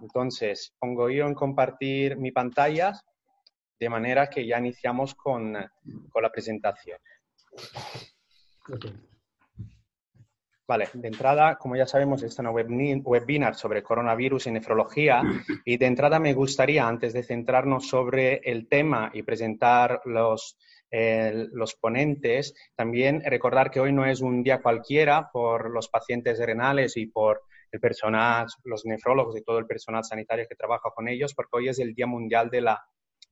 Entonces, pongo yo en compartir mi pantalla de manera que ya iniciamos con, con la presentación. Vale, de entrada, como ya sabemos, es una webinar sobre coronavirus y nefrología y de entrada me gustaría, antes de centrarnos sobre el tema y presentar los, los ponentes, también recordar que hoy no es un día cualquiera por los pacientes renales y por el personal, los nefrólogos y todo el personal sanitario que trabaja con ellos, porque hoy es el Día Mundial de la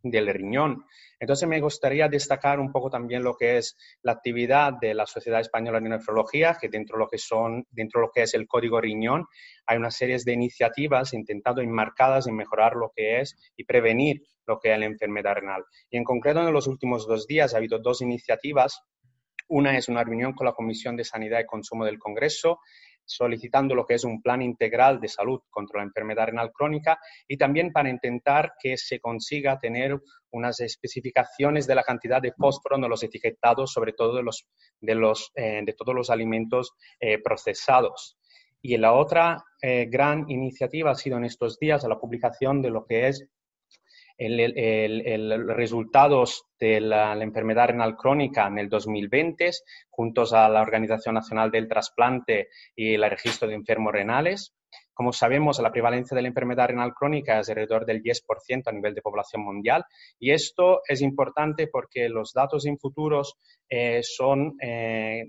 del riñón. Entonces me gustaría destacar un poco también lo que es la actividad de la Sociedad Española de Nefrología, que dentro de lo que son, dentro de lo que es el código riñón, hay una serie de iniciativas intentando enmarcadas en mejorar lo que es y prevenir lo que es la enfermedad renal. Y en concreto en los últimos dos días ha habido dos iniciativas. Una es una reunión con la Comisión de Sanidad y Consumo del Congreso solicitando lo que es un plan integral de salud contra la enfermedad renal crónica y también para intentar que se consiga tener unas especificaciones de la cantidad de fósforo en los etiquetados, sobre todo de, los, de, los, eh, de todos los alimentos eh, procesados. Y la otra eh, gran iniciativa ha sido en estos días la publicación de lo que es el, resultados de la, enfermedad renal crónica en el 2020, juntos a la Organización Nacional del Trasplante y el Registro de Enfermos Renales. Como sabemos, la prevalencia de la enfermedad renal crónica es alrededor del 10% a nivel de población mundial y esto es importante porque los datos en futuros eh, son, eh,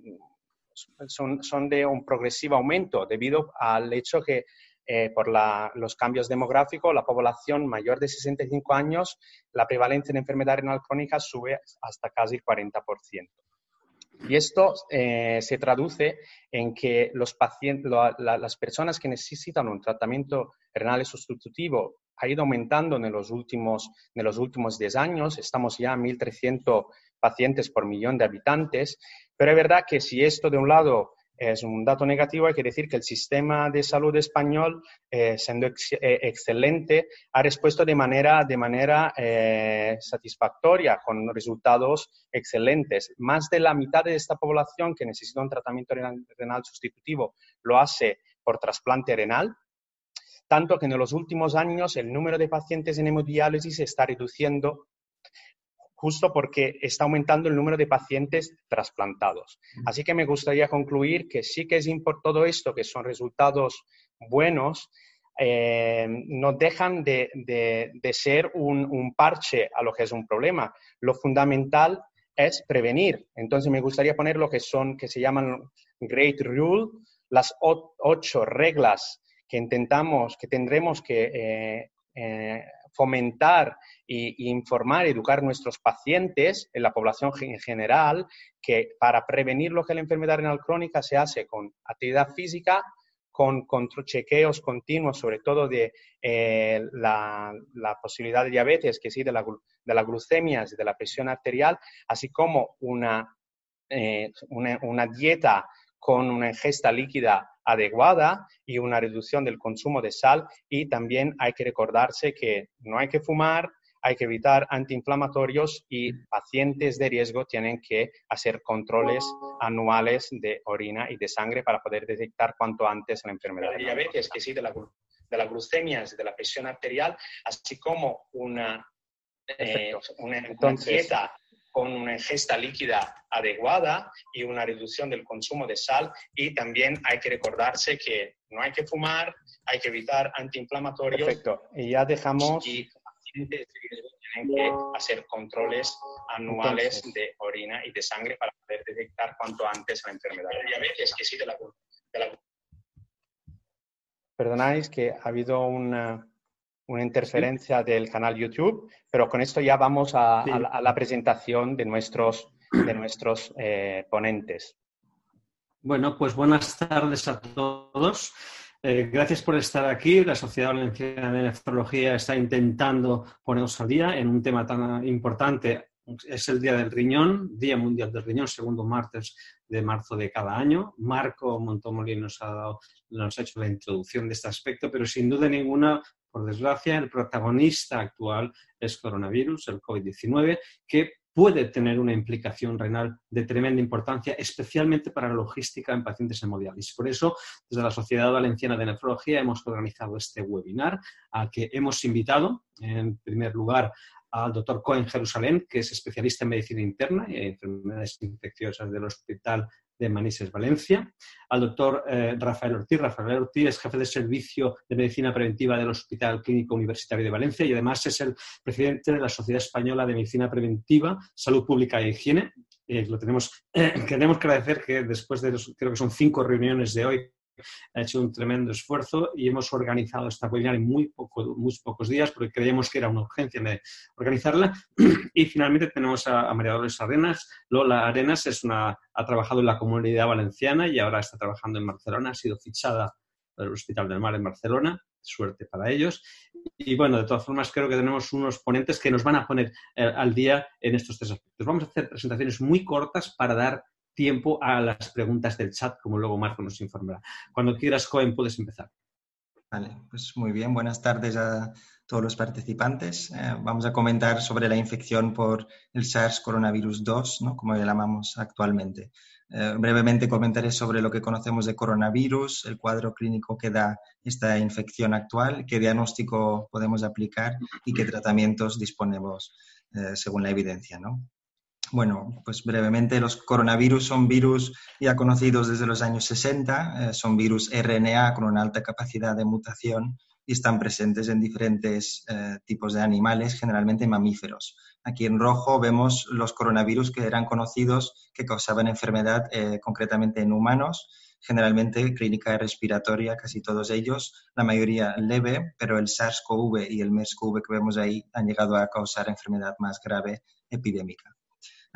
son, son de un progresivo aumento debido al hecho que eh, por los cambios demográficos, la población mayor de 65 años, la prevalencia de enfermedad renal crónica sube hasta casi el 40%. Y esto eh, se traduce en que los pacientes, las personas que necesitan un tratamiento renal sustitutivo ha ido aumentando en los últimos, en los últimos 10 años. Estamos ya a 1.300 pacientes por millón de habitantes. Pero es verdad que si esto de un lado es un dato negativo, hay que decir que el sistema de salud español, eh, siendo eh, excelente, ha respuesto de manera, eh, satisfactoria, con resultados excelentes. Más de la mitad de esta población que necesita un tratamiento renal sustitutivo lo hace por trasplante renal, tanto que en los últimos años el número de pacientes en hemodiálisis está reduciendo justo porque está aumentando el número de pacientes trasplantados. Así que me gustaría concluir que sí que es importante todo esto, que son resultados buenos, eh, no dejan de, ser un, parche a lo que es un problema. Lo fundamental es prevenir. Entonces me gustaría poner lo que son, que se llaman Great Rule, las ocho reglas que intentamos, que tendremos que eh, eh, fomentar e, informar, educar a nuestros pacientes, en la población en general, que para prevenir lo que es la enfermedad renal crónica se hace con actividad física, con, chequeos continuos, sobre todo de eh, la, posibilidad de diabetes, que sí, de la, de la glucemia, de la presión arterial, así como una, eh, una dieta con una ingesta líquida adecuada y una reducción del consumo de sal. Y también hay que recordarse que no hay que fumar, hay que evitar antiinflamatorios y pacientes de riesgo tienen que hacer controles anuales de orina y de sangre para poder detectar cuanto antes la enfermedad de diabetes, que sí, de la, de la glucemia, de la presión arterial, así como una, eh, una, dieta con una ingesta líquida adecuada y una reducción del consumo de sal. Y también hay que recordarse que no hay que fumar, hay que evitar antiinflamatorios. Perfecto. Y ya dejamos... Y pacientes tienen que hacer controles anuales de orina y de sangre para poder detectar cuanto antes la enfermedad de diabetes, que sí de la... De la... Perdonáis que ha habido una una interferencia del canal YouTube, pero con esto ya vamos a, la, presentación de nuestros, de nuestros eh, ponentes. Bueno, pues buenas tardes a todos. Eh, gracias por estar aquí. La Sociedad Valenciana de Nefrología está intentando ponernos al día en un tema tan importante. Es el Día del Riñón, Día Mundial del Riñón, segundo martes de marzo de cada año. Marco Montomolí nos ha, dado, nos ha hecho la introducción de este aspecto, pero sin duda ninguna por desgracia, el protagonista actual es coronavirus, el COVID-19, que puede tener una implicación renal de tremenda importancia, especialmente para la logística en pacientes hemodiálisis. Por eso, desde la Sociedad Valenciana de Nefrología hemos organizado este webinar al que hemos invitado, en primer lugar, al doctor Cohen Jerusalén, que es especialista en medicina interna y enfermedades infecciosas del Hospital de Manises, Valencia, al doctor eh, Rafael Ortiz. Rafael Ortiz es jefe de servicio de medicina preventiva del Hospital Clínico Universitario de Valencia y además es el presidente de la Sociedad Española de Medicina Preventiva, Salud Pública e Higiene. Eh, lo tenemos, eh, queremos agradecer que después de, los, creo que son cinco reuniones de hoy, ha hecho un tremendo esfuerzo y hemos organizado esta webinar en muy, poco, muy pocos días porque creíamos que era una urgencia de organizarla. Y finalmente tenemos a, María Dolores Arenas. Lola Arenas es una, ha trabajado en la comunidad valenciana y ahora está trabajando en Barcelona. Ha sido fichada por el Hospital del Mar en Barcelona. Suerte para ellos. Y bueno, de todas formas, creo que tenemos unos ponentes que nos van a poner eh, al día en estos tres aspectos. Vamos a hacer presentaciones muy cortas para dar tiempo a las preguntas del chat, como luego Marco nos informará. Cuando quieras, Cohen, puedes empezar. Vale, pues muy bien. Buenas tardes a todos los participantes. Eh, vamos a comentar sobre la infección por el SARS coronavirus 2, ¿no? como le llamamos actualmente. Eh, brevemente comentaré sobre lo que conocemos de coronavirus, el cuadro clínico que da esta infección actual, qué diagnóstico podemos aplicar y qué tratamientos disponemos eh, según la evidencia. ¿no? Bueno, pues brevemente, los coronavirus son virus ya conocidos desde los años 60, eh, son virus RNA con una alta capacidad de mutación y están presentes en diferentes eh, tipos de animales, generalmente mamíferos. Aquí en rojo vemos los coronavirus que eran conocidos que causaban enfermedad eh, concretamente en humanos, generalmente clínica respiratoria, casi todos ellos, la mayoría leve, pero el SARS-CoV y el MERS-CoV que vemos ahí han llegado a causar enfermedad más grave epidémica.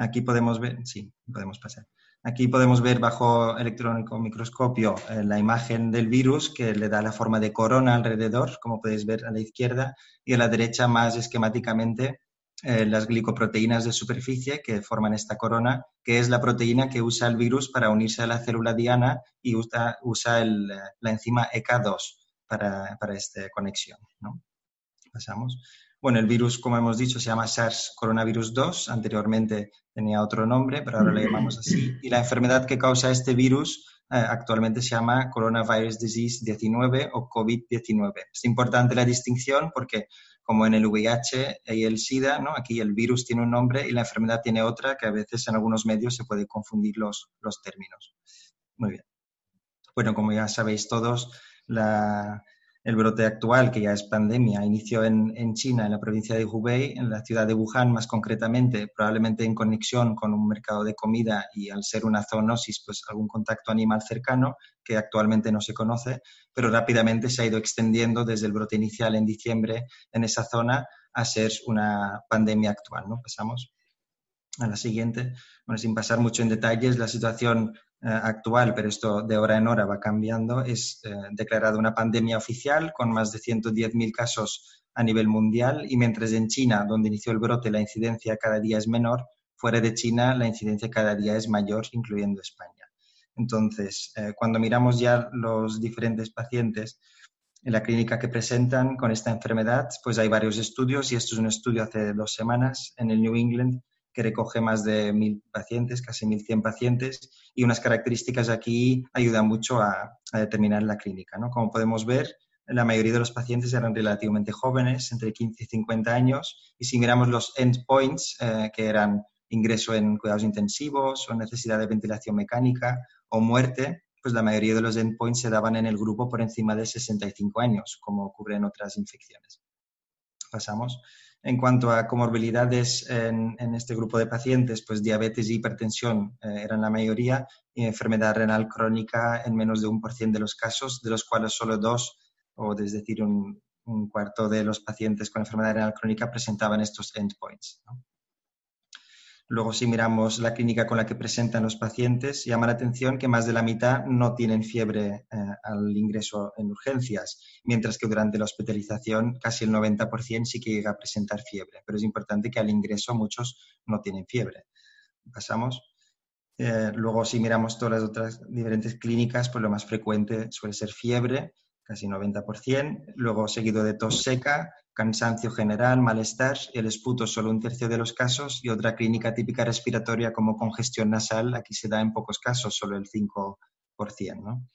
Aquí podemos ver, sí, podemos pasar. Aquí podemos ver bajo electrónico microscopio eh, la imagen del virus que le da la forma de corona alrededor, como podéis ver a la izquierda, y a la derecha más esquemáticamente eh, las glicoproteínas de superficie que forman esta corona, que es la proteína que usa el virus para unirse a la célula diana y usa, usa la enzima EK2 para, para esta conexión. ¿no? Pasamos. Bueno, el virus, como hemos dicho, se llama SARS coronavirus 2. Anteriormente tenía otro nombre, pero ahora le llamamos así. Y la enfermedad que causa este virus eh, actualmente se llama Coronavirus Disease 19 o COVID-19. Es importante la distinción porque, como en el VIH y el SIDA, ¿no? aquí el virus tiene un nombre y la enfermedad tiene otra, que a veces en algunos medios se puede confundir los, los términos. Muy bien. Bueno, como ya sabéis todos, la, el brote actual, que ya es pandemia, inició en, China, en la provincia de Hubei, en la ciudad de Wuhan más concretamente, probablemente en conexión con un mercado de comida y al ser una zoonosis, pues algún contacto animal cercano que actualmente no se conoce, pero rápidamente se ha ido extendiendo desde el brote inicial en diciembre en esa zona a ser una pandemia actual. ¿no? Pasamos a la siguiente. Bueno, sin pasar mucho en detalles, la situación eh, actual, pero esto de hora en hora va cambiando, es eh, declarada una pandemia oficial con más de 110.000 casos a nivel mundial y mientras en China, donde inició el brote, la incidencia cada día es menor, fuera de China la incidencia cada día es mayor, incluyendo España. Entonces, eh, cuando miramos ya los diferentes pacientes en la clínica que presentan con esta enfermedad, pues hay varios estudios y esto es un estudio hace dos semanas en el New England que recoge más de mil pacientes, casi 1.100 pacientes, y unas características aquí ayudan mucho a, determinar la clínica. ¿no? Como podemos ver, la mayoría de los pacientes eran relativamente jóvenes, entre 15 y 50 años, y si miramos los endpoints, eh, que eran ingreso en cuidados intensivos o necesidad de ventilación mecánica o muerte, pues la mayoría de los endpoints se daban en el grupo por encima de 65 años, como ocurre en otras infecciones. Pasamos. En cuanto a comorbilidades en, este grupo de pacientes, pues diabetes y hipertensión eh, eran la mayoría y enfermedad renal crónica en menos de un por cien de los casos, de los cuales solo dos, o es decir, un, cuarto de los pacientes con enfermedad renal crónica presentaban estos endpoints. Luego, si miramos la clínica con la que presentan los pacientes, llama la atención que más de la mitad no tienen fiebre eh, al ingreso en urgencias, mientras que durante la hospitalización casi el 90% sí que llega a presentar fiebre. Pero es importante que al ingreso muchos no tienen fiebre. Pasamos. Eh, luego, si miramos todas las otras diferentes clínicas, pues lo más frecuente suele ser fiebre, casi 90%, luego seguido de tos seca cansancio general, malestar, el esputo solo un tercio de los casos y otra clínica típica respiratoria como congestión nasal, aquí se da en pocos casos, solo el 5%. ¿no?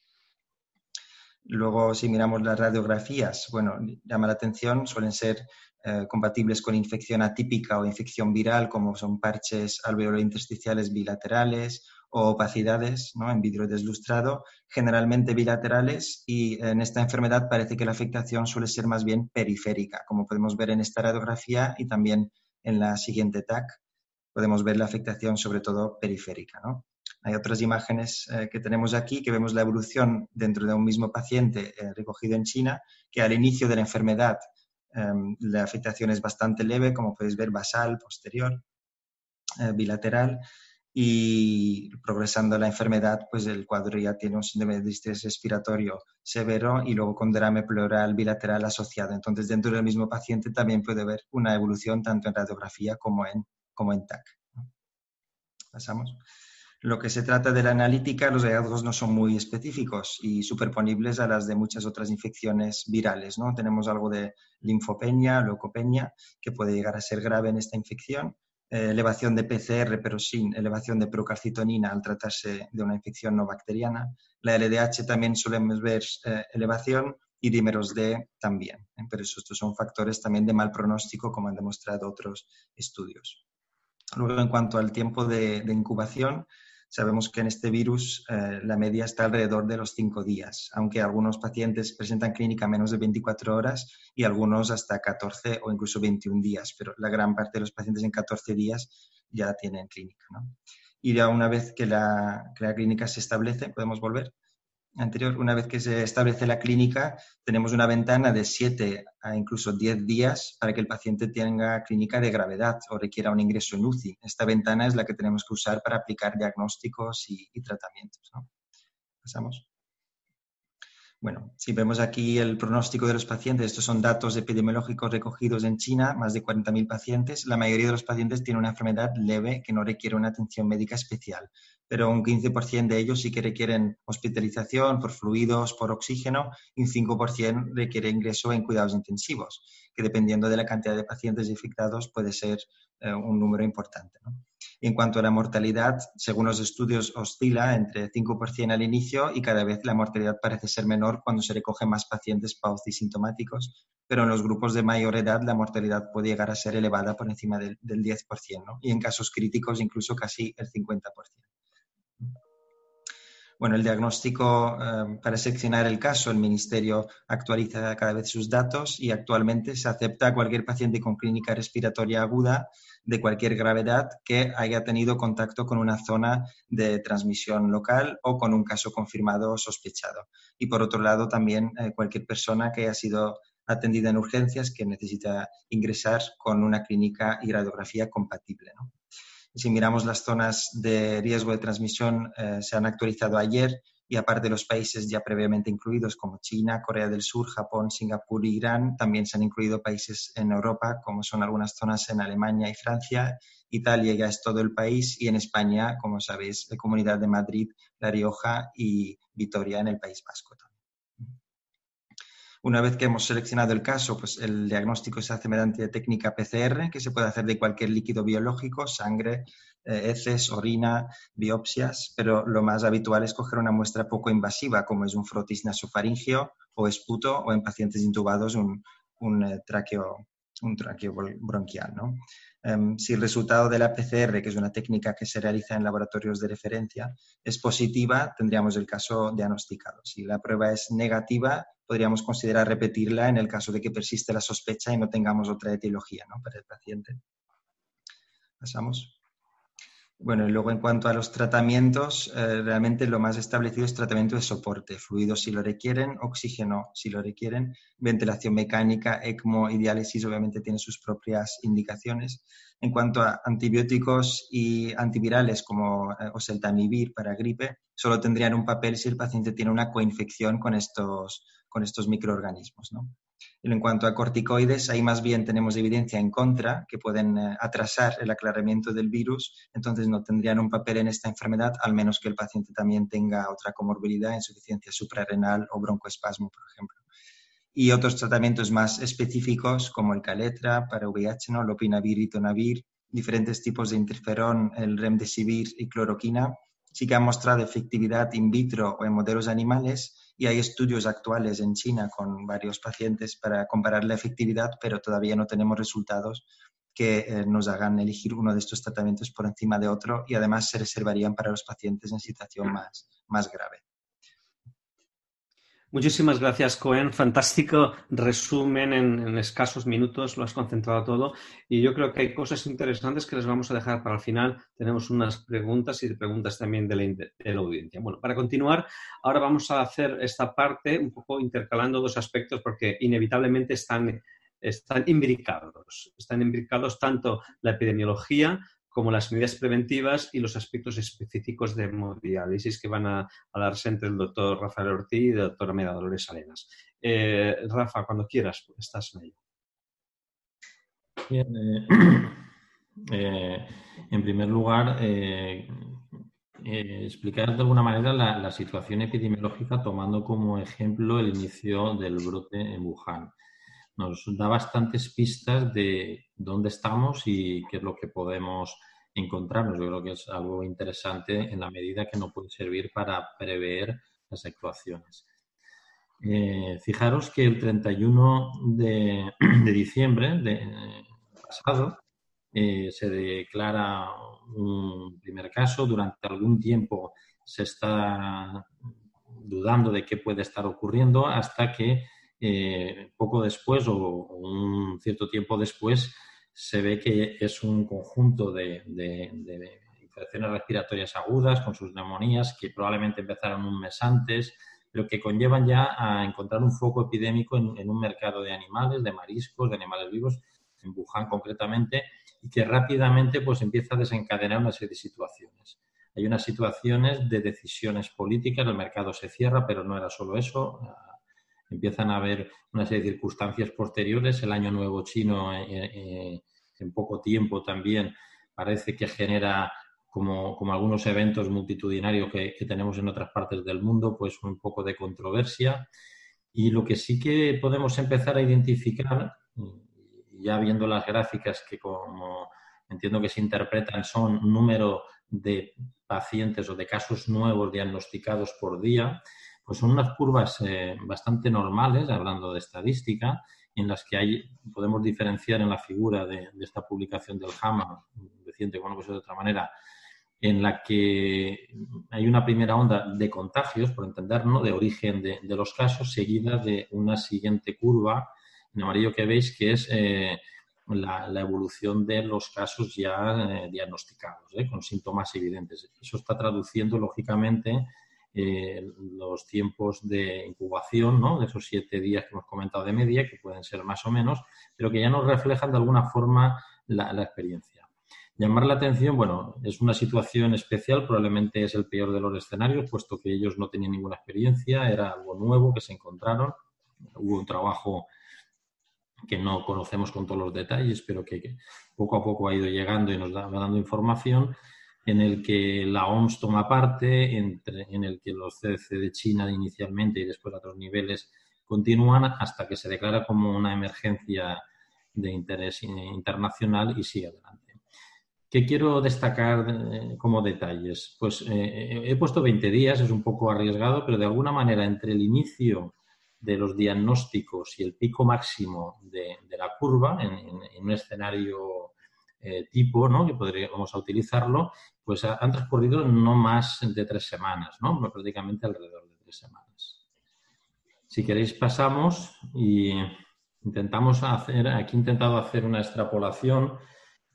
Luego, si miramos las radiografías, bueno, llama la atención, suelen ser eh, compatibles con infección atípica o infección viral, como son parches alveolo-intersticiales bilaterales o opacidades ¿no? en vidrio deslustrado, generalmente bilaterales, y en esta enfermedad parece que la afectación suele ser más bien periférica, como podemos ver en esta radiografía y también en la siguiente TAC. Podemos ver la afectación sobre todo periférica. ¿no? Hay otras imágenes eh, que tenemos aquí que vemos la evolución dentro de un mismo paciente eh, recogido en China, que al inicio de la enfermedad em, la afectación es bastante leve, como podéis ver, basal, posterior, eh, bilateral, y progresando la enfermedad, pues el cuadro ya tiene un síndrome de distrés respiratorio severo y luego con derrame pleural bilateral asociado. Entonces, dentro del mismo paciente también puede haber una evolución tanto en radiografía como en, como en TAC. Pasamos. Lo que se trata de la analítica, los hallazgos no son muy específicos y superponibles a las de muchas otras infecciones virales. ¿no? Tenemos algo de linfopenia, leucopenia, que puede llegar a ser grave en esta infección elevación de PCR, pero sin elevación de procalcitonina al tratarse de una infección no bacteriana. La LDH también solemos ver eh, elevación y dímeros D también. ¿eh? Pero estos son factores también de mal pronóstico, como han demostrado otros estudios. Luego, en cuanto al tiempo de incubación, Sabemos que en este virus eh, la media está alrededor de los 5 días, aunque algunos pacientes presentan clínica menos de 24 horas y algunos hasta 14 o incluso 21 días, pero la gran parte de los pacientes en 14 días ya tienen clínica. Y ya una vez que la clínica se establece, podemos volver anterior, una vez que se establece la clínica, tenemos una ventana de 7 a incluso 10 días para que el paciente tenga clínica de gravedad o requiera un ingreso en UCI. Esta ventana es la que tenemos que usar para aplicar diagnósticos y, tratamientos. Pasamos. Bueno, si vemos aquí el pronóstico de los pacientes, estos son datos epidemiológicos recogidos en China, más de 40.000 pacientes. La mayoría de los pacientes tienen una enfermedad leve que no requiere una atención médica especial, pero un 15% de ellos sí que requieren hospitalización por fluidos, por oxígeno, y un 5% requiere ingreso en cuidados intensivos, que dependiendo de la cantidad de pacientes infectados puede ser eh, un número importante. ¿no? en cuanto a la mortalidad, según los estudios, oscila entre 5% al inicio y cada vez la mortalidad parece ser menor cuando se recogen más pacientes sintomáticos, pero en los grupos de mayor edad la mortalidad puede llegar a ser elevada por encima del, 10%, y en casos críticos incluso casi el 50%. Bueno, el diagnóstico eh, para seccionar el caso, el Ministerio actualiza cada vez sus datos y actualmente se acepta a cualquier paciente con clínica respiratoria aguda de cualquier gravedad que haya tenido contacto con una zona de transmisión local o con un caso confirmado sospechado. Y por otro lado, también eh, cualquier persona que haya sido atendida en urgencias que necesita ingresar con una clínica y radiografía compatible. Si miramos las zonas de riesgo de transmisión, eh, se han actualizado ayer y aparte de los países ya previamente incluidos como China, Corea del Sur, Japón, Singapur y Irán, también se han incluido países en Europa como son algunas zonas en Alemania y Francia. Italia ya es todo el país y en España, como sabéis, la Comunidad de Madrid, La Rioja y Vitoria en el País Vasco. Una vez que hemos seleccionado el caso, pues el diagnóstico se hace mediante técnica PCR, que se puede hacer de cualquier líquido biológico, sangre, eh, heces, orina, biopsias, pero lo más habitual es coger una muestra poco invasiva, como es un frotis nasofaringio o esputo, o en pacientes intubados un, un eh, traqueo, un bronquial. ¿no? Em, si el resultado de la PCR, que es una técnica que se realiza en laboratorios de referencia, es positiva, tendríamos el caso diagnosticado. Si la prueba es negativa, podríamos considerar repetirla en el caso de que persiste la sospecha y no tengamos otra etiología ¿no? para el paciente. Pasamos. Bueno, y luego en cuanto a los tratamientos, eh, realmente lo más establecido es tratamiento de soporte, fluidos si lo requieren, oxígeno si lo requieren, ventilación mecánica, ECMO y diálisis obviamente tienen sus propias indicaciones. En cuanto a antibióticos y antivirales como eh, oseltamivir para gripe, solo tendrían un papel si el paciente tiene una coinfección con estos, con estos microorganismos. ¿no? En cuanto a corticoides, ahí más bien tenemos evidencia en contra que pueden eh, atrasar el aclaramiento del virus, entonces no tendrían un papel en esta enfermedad, al menos que el paciente también tenga otra comorbilidad, insuficiencia suprarrenal o broncoespasmo, por ejemplo. y otros tratamientos más específicos como el Caletra para VIH, ¿no? Lopinavir y Tonavir, diferentes tipos de interferón, el Remdesivir y cloroquina, sí que han mostrado efectividad in vitro o en modelos animales y hay estudios actuales en China con varios pacientes para comparar la efectividad, pero todavía no tenemos resultados que eh, nos hagan elegir uno de estos tratamientos por encima de otro y además se reservarían para los pacientes en situación más, más grave. Muchísimas gracias, Cohen. Fantástico resumen en, escasos minutos, lo has concentrado todo. Y yo creo que hay cosas interesantes que les vamos a dejar para el final. Tenemos unas preguntas y preguntas también de la, de la audiencia. Bueno, para continuar, ahora vamos a hacer esta parte un poco intercalando dos aspectos porque inevitablemente están están imbricados. Están imbricados tanto la epidemiología como las medidas preventivas y los aspectos específicos de hemodiálisis que van a, darse entre el doctor Rafael Ortiz y la doctora Meda Dolores Salenas. Eh, Rafa, cuando quieras, estás en ello. Bien, eh, eh, en primer lugar, explicar de alguna manera la, la, situación epidemiológica tomando como ejemplo el inicio del brote en Wuhan. Nos da bastantes pistas de dónde estamos y qué es lo que podemos encontrarnos. Yo creo que es algo interesante en la medida que nos puede servir para prever las actuaciones. Eh, fijaros que el 31 de, diciembre de, pasado eh, se declara un primer caso. Durante algún tiempo se está dudando de qué puede estar ocurriendo hasta que eh, poco después o un cierto tiempo después se ve que es un conjunto de, infecciones respiratorias agudas con sus neumonías que probablemente empezaron un mes antes, pero que conllevan ya a encontrar un foco epidémico en, un mercado de animales, de mariscos, de animales vivos, en Wuhan concretamente, y que rápidamente pues empieza a desencadenar una serie de situaciones. Hay unas situaciones de decisiones políticas, el mercado se cierra, pero no era solo eso, empiezan a haber una serie de circunstancias posteriores. El Año Nuevo chino, eh, eh, en poco tiempo también, parece que genera, como, algunos eventos multitudinarios que, tenemos en otras partes del mundo, pues un poco de controversia. Y lo que sí que podemos empezar a identificar, ya viendo las gráficas que como entiendo que se interpretan son número de pacientes o de casos nuevos diagnosticados por día, pues son unas curvas eh, bastante normales, hablando de estadística, en las que hay, podemos diferenciar en la figura de, esta publicación del JAMA, reciente, bueno, pues de otra manera, en la que hay una primera onda de contagios, por entendernos, de origen de, los casos, seguida de una siguiente curva, en amarillo que veis, que es eh, la, evolución de los casos ya eh, diagnosticados, con síntomas evidentes. Eso está traduciendo, lógicamente, eh, los tiempos de incubación, ¿no? de esos siete días que hemos comentado de media, que pueden ser más o menos, pero que ya nos reflejan de alguna forma la, experiencia. Llamar la atención, bueno, es una situación especial, probablemente es el peor de los escenarios, puesto que ellos no tenían ninguna experiencia, era algo nuevo que se encontraron, hubo un trabajo que no conocemos con todos los detalles, pero que, poco a poco ha ido llegando y nos va dando información en el que la OMS toma parte, en el que los CDC de China inicialmente y después a otros niveles continúan hasta que se declara como una emergencia de interés internacional y sigue adelante. ¿Qué quiero destacar eh, como detalles? Pues eh, he puesto 20 días, es un poco arriesgado, pero de alguna manera entre el inicio de los diagnósticos y el pico máximo de, la curva en un escenario eh, tipo, ¿no? que podríamos utilizarlo, pues han transcurrido no más de tres semanas, ¿no? prácticamente alrededor de tres semanas. Si queréis pasamos y intentamos hacer, aquí he intentado hacer una extrapolación.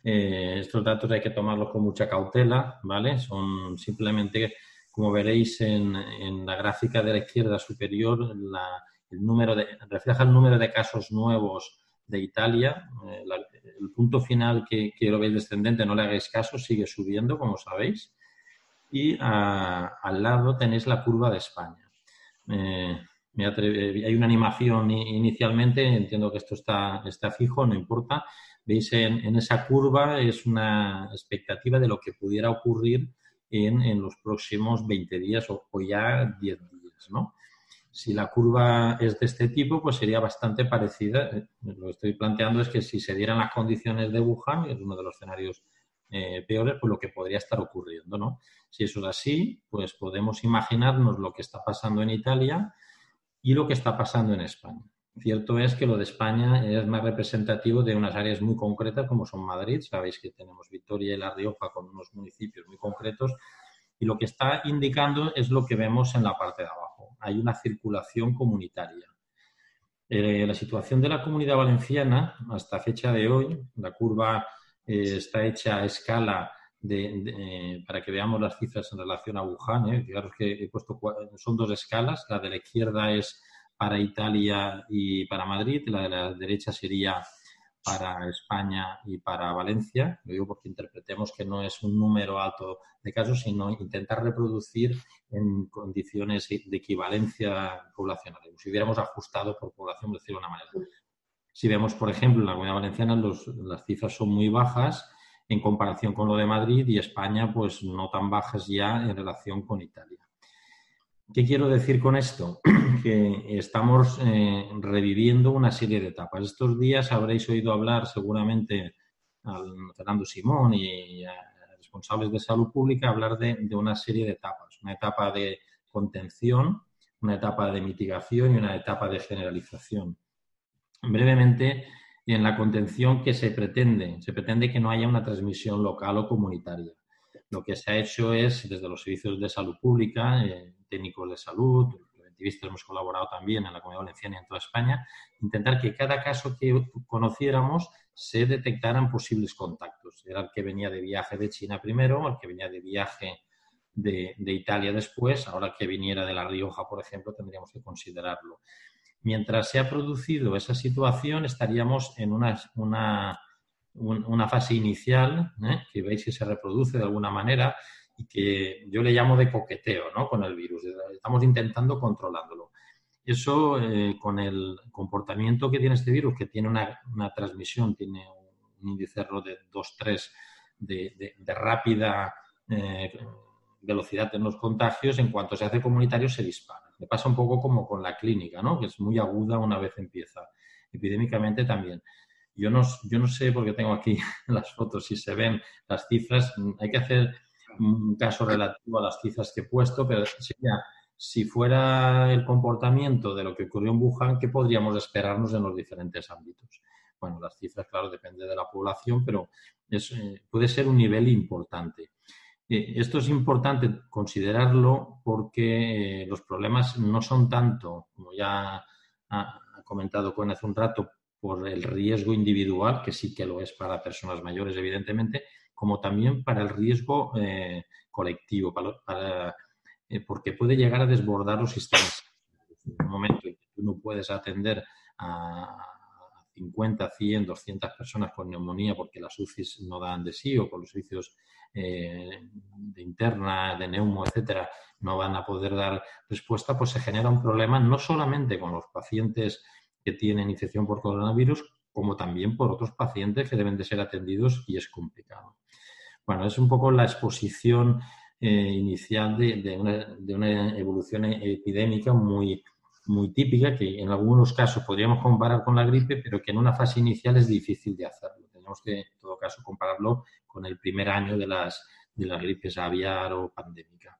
Eh, estos datos hay que tomarlos con mucha cautela, ¿vale? Son simplemente, como veréis en, la gráfica de la izquierda superior, el número de, refleja el número de casos nuevos de Italia. Eh, el punto final que, que, lo veis descendente, no le hagáis caso, sigue subiendo, como sabéis. Y al lado tenéis la curva de España. Hay una animación inicialmente, entiendo que esto está, fijo, no importa. Veis en, esa curva es una expectativa de lo que pudiera ocurrir en, los próximos 20 días o, o ya 10 días, ¿no? Si la curva es de este tipo, pues sería bastante parecida. Eh, lo que estoy planteando es que si se dieran las condiciones de Wuhan, que es uno de los escenarios eh, peores, pues lo que podría estar ocurriendo, ¿no? Si eso es así, pues podemos imaginarnos lo que está pasando en Italia y lo que está pasando en España. Cierto es que lo de España es más representativo de unas áreas muy concretas como son Madrid. Sabéis que tenemos Vitoria y La Rioja con unos municipios muy concretos. Y lo que está indicando es lo que vemos en la parte de abajo. Hay una circulación comunitaria. Eh, la situación de la comunidad valenciana, hasta fecha de hoy, la curva eh, está hecha a escala de, para que veamos las cifras en relación a Wuhan. ¿eh? Fijaros que he puesto, son dos escalas. La de la izquierda es para Italia y para Madrid, la de la derecha sería para España y para Valencia. Lo digo porque interpretemos que no es un número alto de casos, sino intentar reproducir en condiciones de equivalencia poblacional. Si hubiéramos ajustado por población, decirlo de una manera. Si vemos, por ejemplo, en la Comunidad Valenciana las cifras son muy bajas en comparación con lo de Madrid y España, pues no tan bajas ya en relación con Italia. ¿Qué quiero decir con esto? que estamos eh, reviviendo una serie de etapas. Estos días habréis oído hablar seguramente a Fernando Simón y a responsables de salud pública hablar de, de una serie de etapas. Una etapa de contención, una etapa de mitigación y una etapa de generalización. Brevemente, en la contención que se pretende, se pretende que no haya una transmisión local o comunitaria. Lo que se ha hecho es, desde los servicios de salud pública, eh, técnicos de salud, preventivistas hemos colaborado también en la Comunidad Valenciana y en toda España, intentar que cada caso que conociéramos se detectaran posibles contactos. Era el que venía de viaje de China primero, el que venía de viaje de, Italia después, ahora que viniera de La Rioja, por ejemplo, tendríamos que considerarlo mientras se ha producido esa situación, estaríamos en una, una, fase inicial, ¿eh? que veis que se reproduce de alguna manera y que yo le llamo de coqueteo ¿no? con el virus. Estamos intentando controlándolo. Eso, eh, con el comportamiento que tiene este virus, que tiene una, transmisión, tiene un índice de 2-3 de, de, rápida eh, velocidad en los contagios, en cuanto se hace comunitario se dispara. Me pasa un poco como con la clínica, ¿no? Que es muy aguda una vez empieza. Epidémicamente también. Yo no, yo no sé, porque tengo aquí las fotos, si se ven las cifras. Hay que hacer un caso relativo a las cifras que he puesto, pero sería, si fuera el comportamiento de lo que ocurrió en Wuhan, ¿qué podríamos esperarnos en los diferentes ámbitos? Bueno, las cifras, claro, depende de la población, pero eh, puede ser un nivel importante. Eh, esto es importante considerarlo porque eh, los problemas no son tanto, como ya ha, comentado con hace un rato, por el riesgo individual, que sí que lo es para personas mayores, evidentemente, como también para el riesgo eh, colectivo, porque puede llegar a desbordar los sistemas. En un momento en que tú no puedes atender a 50, 100, 200 personas con neumonía porque las UCIs no dan de sí o con los servicios eh, de interna, de neumo, etcétera, no van a poder dar respuesta, pues se genera un problema no solamente con los pacientes que tienen infección por coronavirus, como también por otros pacientes que deben de ser atendidos y es complicado. Bueno, es un poco la exposición eh, inicial de, una, evolución epidémica muy, muy típica, que en algunos casos podríamos comparar con la gripe, pero que en una fase inicial es difícil de hacerlo. Tenemos que, en todo caso, compararlo con el primer año de las, de las gripes aviar o pandémica.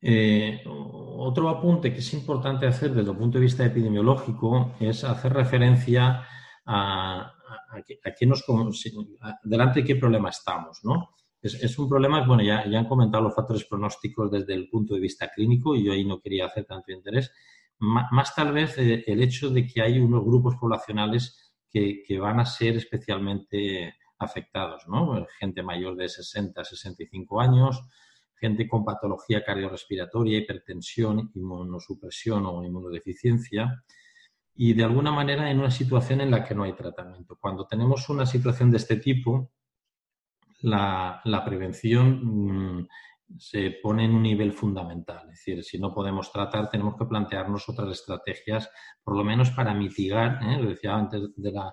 Eh, otro apunte que es importante hacer desde el punto de vista epidemiológico es hacer referencia a, a, nos, delante de qué problema estamos, ¿no? Es, un problema, bueno, ya, ya, han comentado los factores pronósticos desde el punto de vista clínico y yo ahí no quería hacer tanto interés. más tal vez eh, el hecho de que hay unos grupos poblacionales que, que, van a ser especialmente afectados, ¿no? Gente mayor de 60 65 años, gente con patología cardiorrespiratoria, hipertensión, inmunosupresión o inmunodeficiencia, y de alguna manera en una situación en la que no hay tratamiento. Cuando tenemos una situación de este tipo, la, prevención mm, se pone en un nivel fundamental. Es decir, si no podemos tratar, tenemos que plantearnos otras estrategias, por lo menos para mitigar, ¿eh? lo decía antes de la,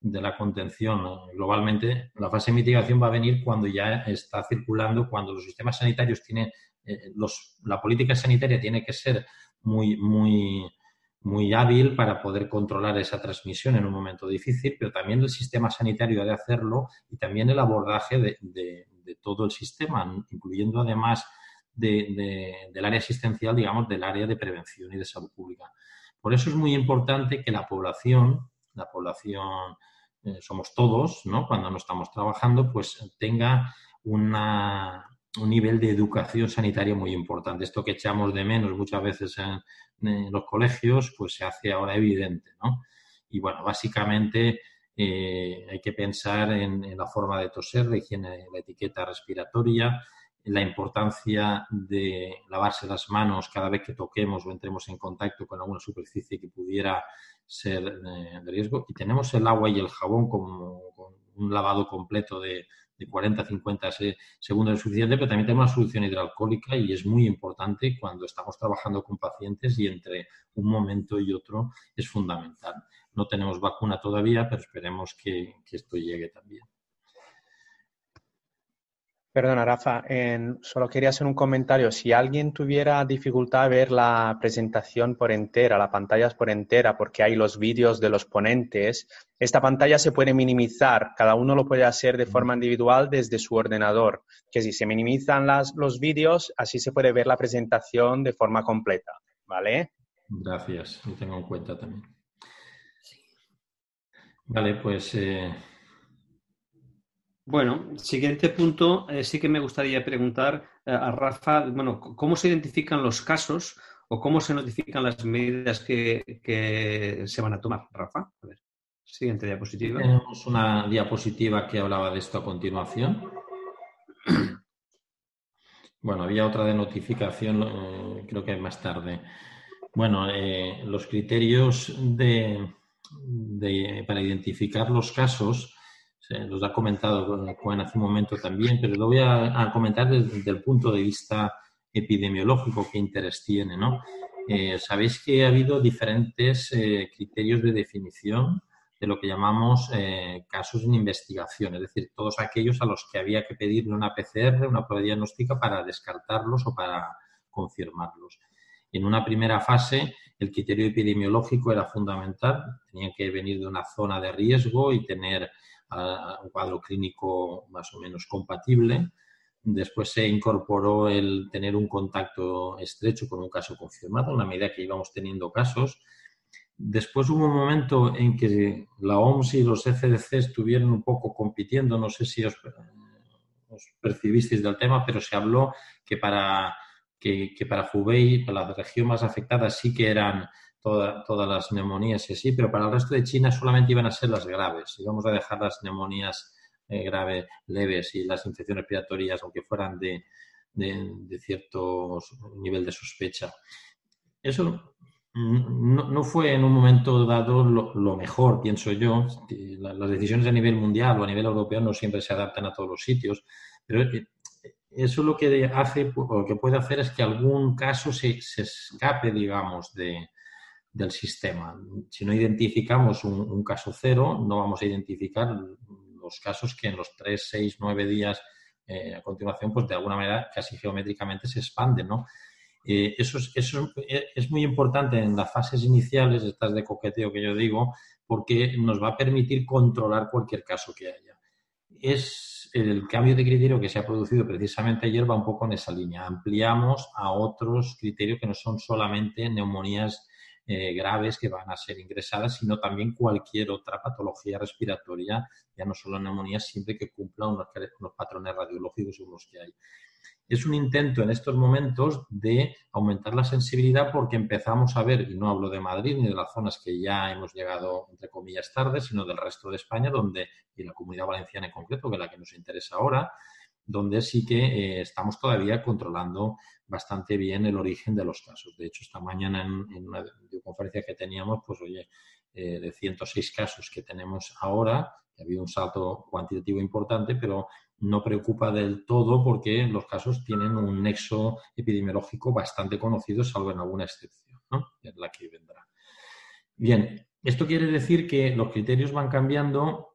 de la contención. Globalmente, la fase de mitigación va a venir cuando ya está circulando, cuando los sistemas sanitarios tienen eh, la política sanitaria tiene que ser muy, muy, muy hábil para poder controlar esa transmisión en un momento difícil, pero también el sistema sanitario ha de hacerlo y también el abordaje de, todo el sistema, incluyendo además del área asistencial, digamos, del área de prevención y de salud pública. Por eso es muy importante que la población, la población eh, somos todos, ¿no? Cuando no estamos trabajando, pues tenga un nivel de educación sanitaria muy importante. Esto que echamos de menos muchas veces en, los colegios, pues se hace ahora evidente, ¿no? Y bueno, básicamente eh, hay que pensar en, la forma de toser, la higiene, la etiqueta respiratoria, la importancia de lavarse las manos cada vez que toquemos o entremos en contacto con alguna superficie que pudiera ser eh, de riesgo. Y tenemos el agua y el jabón como, un lavado completo de, de 40 50 segundos es suficiente, pero también tenemos una solución hidroalcohólica y es muy importante cuando estamos trabajando con pacientes y entre un momento y otro es fundamental. No tenemos vacuna todavía, pero esperemos que esto llegue también. Perdona, Rafa, solo quería hacer un comentario. Si alguien tuviera dificultad a ver la presentación por entera, la pantalla por entera, porque hay los vídeos de los ponentes, esta pantalla se puede minimizar. Cada uno lo puede hacer de forma individual desde su ordenador. Que si se minimizan los vídeos, así se puede ver la presentación de forma completa. ¿Vale? Gracias, lo tengo en cuenta también. Vale, pues. Eh, bueno, siguiente punto, eh, sí que me gustaría preguntar eh, a Rafa, bueno, ¿cómo se identifican los casos o cómo se notifican las medidas que, se van a tomar? Rafa, a ver, siguiente diapositiva. Tenemos una diapositiva que hablaba de esto a continuación. Bueno, había otra de notificación, eh, creo que más tarde. Bueno, los criterios de, para identificar los casos los ha comentado Juan hace un momento también, pero lo voy a, comentar desde, el punto de vista epidemiológico, qué interés tiene, ¿no? Eh, sabéis que ha habido diferentes eh, criterios de definición de lo que llamamos eh, casos en investigación, es decir, todos aquellos a los que había que pedirle una PCR, una prueba diagnóstica para descartarlos o para confirmarlos. En una primera fase, el criterio epidemiológico era fundamental, tenían que venir de una zona de riesgo y tener un cuadro clínico más o menos compatible. Después se incorporó el tener un contacto estrecho con un caso confirmado, una medida que íbamos teniendo casos. Después hubo un momento en que la OMS y los FDC estuvieron un poco compitiendo, no sé si os, percibisteis del tema, pero se habló que para, que, que para Hubei, para la región más afectada, sí que eran todas las neumonías y así, pero para el resto de China solamente iban a ser las graves. Íbamos a dejar las neumonías eh, graves, leves y las infecciones respiratorias, aunque fueran de, de, cierto nivel de sospecha. Eso no, fue en un momento dado lo, mejor, pienso yo. Las decisiones a nivel mundial o a nivel europeo no siempre se adaptan a todos los sitios, pero eh, eso lo que hace o que puede hacer es que algún caso se, se escape, digamos, de, del sistema. Si no identificamos un, caso cero, no vamos a identificar los casos que en los 3, 6, 9 días eh, a continuación, pues de alguna manera casi geométricamente se expanden, ¿no? Eh, eso, es, eso es muy importante en las fases iniciales, estas de coqueteo que yo digo, porque nos va a permitir controlar cualquier caso que haya. Es el cambio de criterio que se ha producido precisamente ayer va un poco en esa línea. Ampliamos a otros criterios que no son solamente neumonías eh, graves que van a ser ingresadas, sino también cualquier otra patología respiratoria, ya no solo neumonía, siempre que cumpla unos, patrones radiológicos según los que hay. Es un intento en estos momentos de aumentar la sensibilidad porque empezamos a ver, y no hablo de Madrid ni de las zonas que ya hemos llegado, entre comillas, tarde, sino del resto de España, donde, y la comunidad valenciana en concreto, que es la que nos interesa ahora, donde sí que eh, estamos todavía controlando bastante bien el origen de los casos. De hecho, esta mañana en, una videoconferencia que teníamos, pues oye, eh, de 106 casos que tenemos ahora, ha habido un salto cuantitativo importante, pero no preocupa del todo porque los casos tienen un nexo epidemiológico bastante conocido, salvo en alguna excepción, ¿no? Es la que vendrá. Bien, esto quiere decir que los criterios van cambiando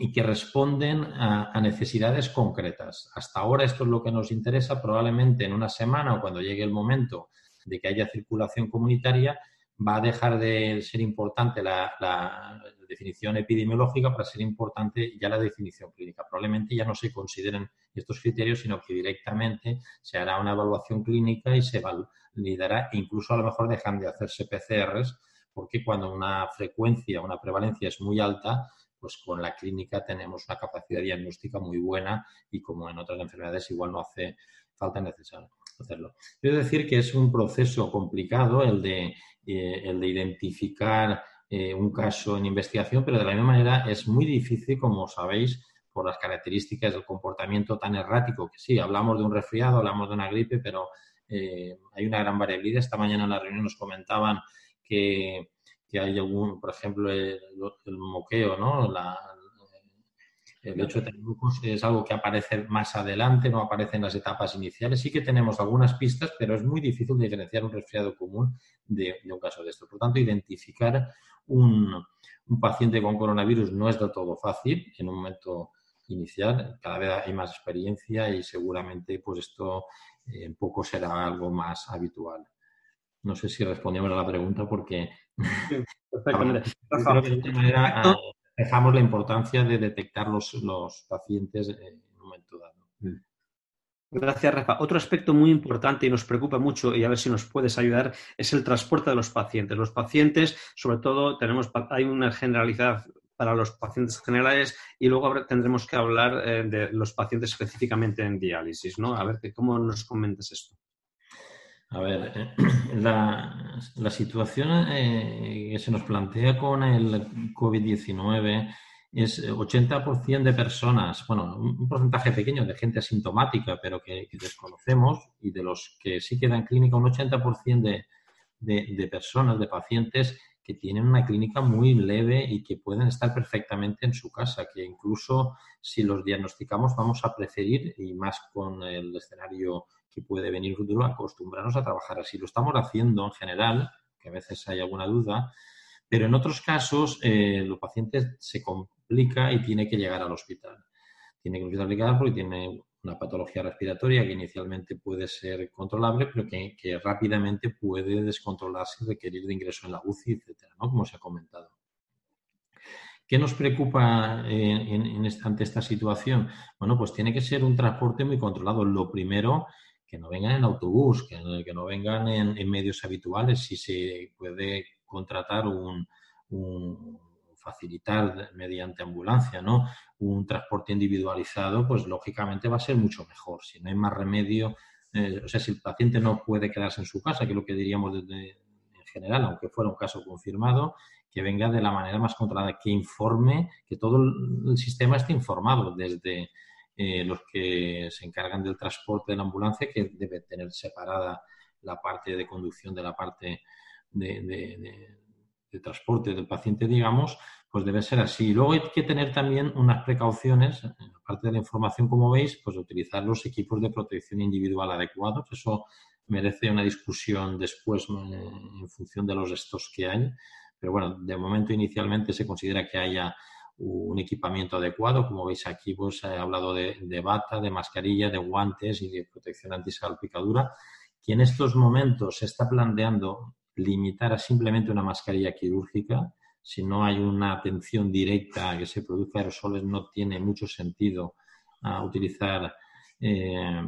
y que responden a, necesidades concretas. Hasta ahora esto es lo que nos interesa, probablemente en una semana o cuando llegue el momento de que haya circulación comunitaria, va a dejar de ser importante la, definición epidemiológica para ser importante ya la definición clínica. Probablemente ya no se consideren estos criterios, sino que directamente se hará una evaluación clínica y se validará, incluso a lo mejor dejan de hacerse PCRs, porque cuando una frecuencia, una prevalencia es muy alta, pues con la clínica tenemos una capacidad diagnóstica muy buena y como en otras enfermedades igual no hace falta necesario hacerlo. Quiero decir que es un proceso complicado el de, eh, el de identificar eh, un caso en investigación, pero de la misma manera es muy difícil, como sabéis, por las características del comportamiento tan errático que sí, hablamos de un resfriado, hablamos de una gripe, pero eh, hay una gran variabilidad. Esta mañana en la reunión nos comentaban que que hay algún, por ejemplo, el, moqueo, ¿no? el hecho de tener glucos es algo que aparece más adelante, no aparece en las etapas iniciales. Sí que tenemos algunas pistas, pero es muy difícil diferenciar un resfriado común de, un caso de esto. Por tanto, identificar un, paciente con coronavirus no es de todo fácil en un momento inicial. Cada vez hay más experiencia y seguramente pues esto en poco será algo más habitual. No sé si respondemos a la pregunta porque perfectamente. de manera ah, dejamos la importancia de detectar los, los pacientes en un momento dado. Mm. Gracias, Rafa. Otro aspecto muy importante y nos preocupa mucho, y a ver si nos puedes ayudar, es el transporte de los pacientes. Los pacientes, sobre todo, tenemos, hay una generalidad para los pacientes generales y luego tendremos que hablar eh, de los pacientes específicamente en diálisis, ¿no? A ver, ¿cómo nos comentas esto? A ver, eh, la, situación eh, que se nos plantea con el COVID-19 es 80% de personas, bueno, un porcentaje pequeño de gente asintomática, pero que, desconocemos, y de los que sí quedan clínica, un 80% de, de personas, de pacientes que tienen una clínica muy leve y que pueden estar perfectamente en su casa, que incluso si los diagnosticamos vamos a preferir, y más con el escenario que puede venir futuro, acostumbrarnos a trabajar así. Lo estamos haciendo en general, que a veces hay alguna duda, pero en otros casos eh, los pacientes se complica y tiene que llegar al hospital. Tiene que ir al hospital porque tiene una patología respiratoria que inicialmente puede ser controlable, pero que, rápidamente puede descontrolarse y requerir de ingreso en la UCI, etcétera, ¿no? como se ha comentado. ¿Qué nos preocupa en, ante esta situación? Bueno, pues tiene que ser un transporte muy controlado. Lo primero que no vengan en autobús, que, que no vengan en, medios habituales, si se puede contratar un, facilitar mediante ambulancia, ¿no? Un transporte individualizado, pues lógicamente va a ser mucho mejor. Si no hay más remedio, eh, o sea, si el paciente no puede quedarse en su casa, que es lo que diríamos en general, aunque fuera un caso confirmado, que venga de la manera más controlada, que informe, que todo el sistema esté informado desde eh, los que se encargan del transporte de la ambulancia, que debe tener separada la parte de conducción de la parte de, transporte del paciente, digamos, pues debe ser así. Luego hay que tener también unas precauciones, aparte de la información, como veis, pues utilizar los equipos de protección individual adecuados. Eso merece una discusión después eh, en función de los estos que hay. Pero bueno, de momento inicialmente se considera que haya un equipamiento adecuado. Como veis aquí, pues he hablado de, bata, de mascarilla, de guantes y de protección antisalpicadura, que en estos momentos se está planteando limitar a simplemente una mascarilla quirúrgica. Si no hay una atención directa que se produzca aerosoles, no tiene mucho sentido a utilizar eh,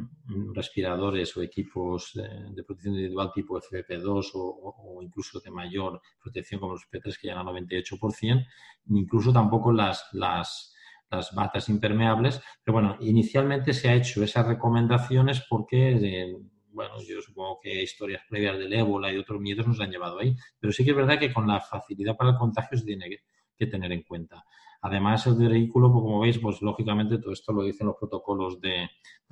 respiradores o equipos de, protección individual tipo FFP2 o, incluso de mayor protección como los P3 que llegan al 98%, incluso tampoco las, las, las batas impermeables. Pero bueno, inicialmente se ha hecho esas recomendaciones porque, eh, bueno, yo supongo que historias previas del ébola y otros miedos nos han llevado ahí. Pero sí que es verdad que con la facilidad para el contagio se tiene que tener en cuenta. Además, el vehículo, pues, como veis, pues lógicamente todo esto lo dicen los protocolos del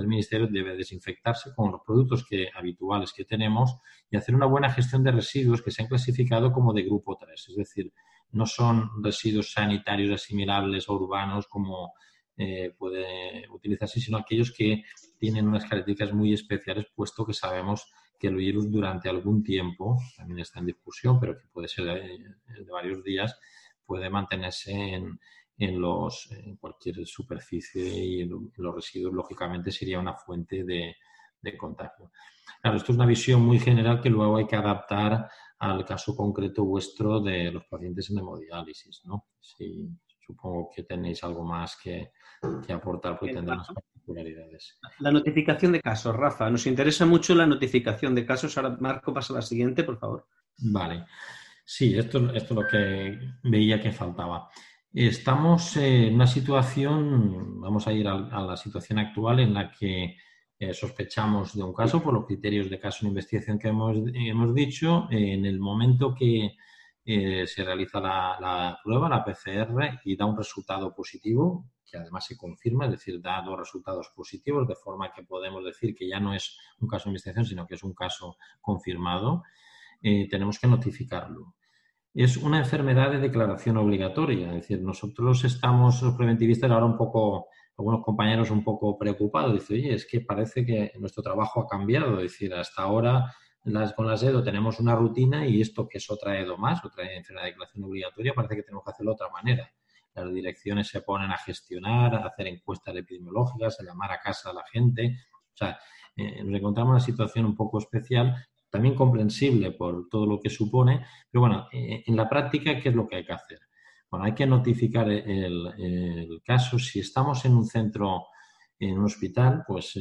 Ministerio, debe desinfectarse con los productos que, habituales que tenemos y hacer una buena gestión de residuos que se han clasificado como de grupo 3. Es decir, no son residuos sanitarios asimilables o urbanos como eh, puede utilizarse, sino aquellos que tienen unas características muy especiales, puesto que sabemos que el virus durante algún tiempo, también está en discusión, pero que puede ser de varios días, puede mantenerse en, en, los, en cualquier superficie y en los residuos, lógicamente, sería una fuente de, de contagio. Claro, esto es una visión muy general que luego hay que adaptar al caso concreto vuestro de los pacientes en hemodiálisis, ¿no? Sí, supongo que tenéis algo más que, aportar porque tendrán particularidades. La notificación de casos, Rafa. Nos interesa mucho la notificación de casos. Ahora, Marco, pasa a la siguiente, por favor. Vale. Sí, esto, esto es lo que veía que faltaba. Estamos en una situación, vamos a ir a, la situación actual en la que eh, sospechamos de un caso por los criterios de caso de investigación que hemos, hemos dicho. en el momento que eh, se realiza la, prueba, la PCR, y da un resultado positivo, que además se confirma, es decir, da dos resultados positivos, de forma que podemos decir que ya no es un caso de investigación, sino que es un caso confirmado, eh, tenemos que notificarlo es una enfermedad de declaración obligatoria. Es decir, nosotros estamos, los preventivistas, ahora un poco, algunos compañeros un poco preocupados. Dicen, oye, es que parece que nuestro trabajo ha cambiado. Es decir, hasta ahora las, con las EDO tenemos una rutina y esto que es otra EDO más, otra enfermedad de declaración obligatoria, parece que tenemos que hacerlo de otra manera. Las direcciones se ponen a gestionar, a hacer encuestas epidemiológicas, a llamar a casa a la gente. O sea, eh, nos encontramos en una situación un poco especial también comprensible por todo lo que supone, pero bueno, eh, en la práctica, ¿qué es lo que hay que hacer? Bueno, hay que notificar el, caso. Si estamos en un centro, en un hospital, pues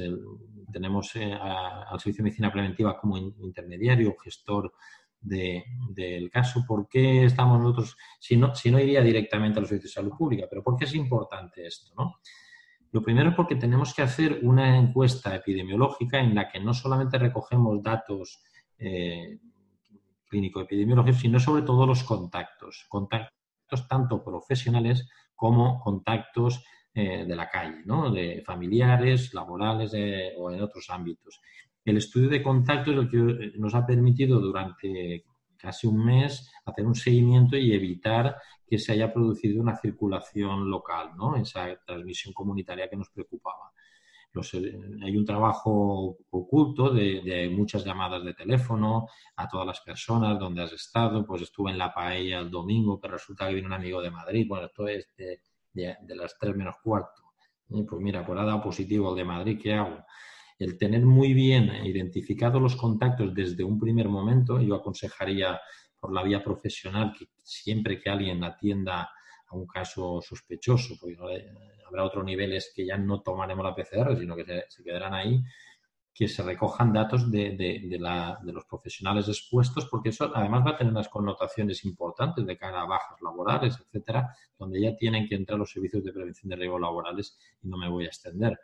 tenemos eh, al Servicio de Medicina Preventiva como intermediario, gestor del caso. ¿Por qué estamos nosotros, si no, si no iría directamente a los servicios de salud pública, pero por qué es importante esto? ¿no? Lo primero es porque tenemos que hacer una encuesta epidemiológica en la que no solamente recogemos datos eh, clínico-epidemiológicos, sino sobre todo los contactos, contactos tanto profesionales como contactos eh, de la calle, ¿no? de familiares, laborales eh, o en otros ámbitos. El estudio de contactos es lo que nos ha permitido durante casi un mes hacer un seguimiento y evitar que se haya producido una circulación local, ¿no? esa transmisión comunitaria que nos preocupaba. Eh, hay un trabajo oculto de, muchas llamadas de teléfono a todas las personas donde has estado, pues estuve en la paella el domingo, pero resulta que viene un amigo de Madrid, bueno, esto es de, las tres menos cuarto. pues mira, pues ha dado positivo el de Madrid, ¿qué hago? El tener muy bien identificados los contactos desde un primer momento, yo aconsejaría por la vía profesional que siempre que alguien atienda a un caso sospechoso, porque habrá otros niveles que ya no tomaremos la PCR, sino que se, quedarán ahí, que se recojan datos de, de, de, los profesionales expuestos, porque eso además va a tener unas connotaciones importantes de cara a bajas laborales, etcétera, donde ya tienen que entrar los servicios de prevención de riesgos laborales y no me voy a extender.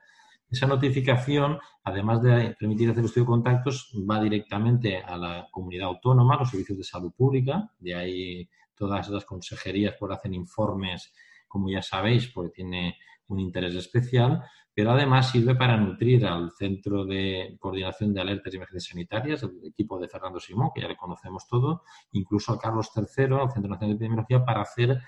Esa notificación, además de permitir hacer estudio de contactos, va directamente a la comunidad autónoma, los servicios de salud pública, de ahí todas las consejerías por hacen informes, como ya sabéis, porque tiene un interés especial, pero además sirve para nutrir al Centro de Coordinación de Alertas y Emergencias Sanitarias, el equipo de Fernando Simón, que ya le conocemos todo, incluso a Carlos III, al Centro Nacional de Epidemiología, para hacer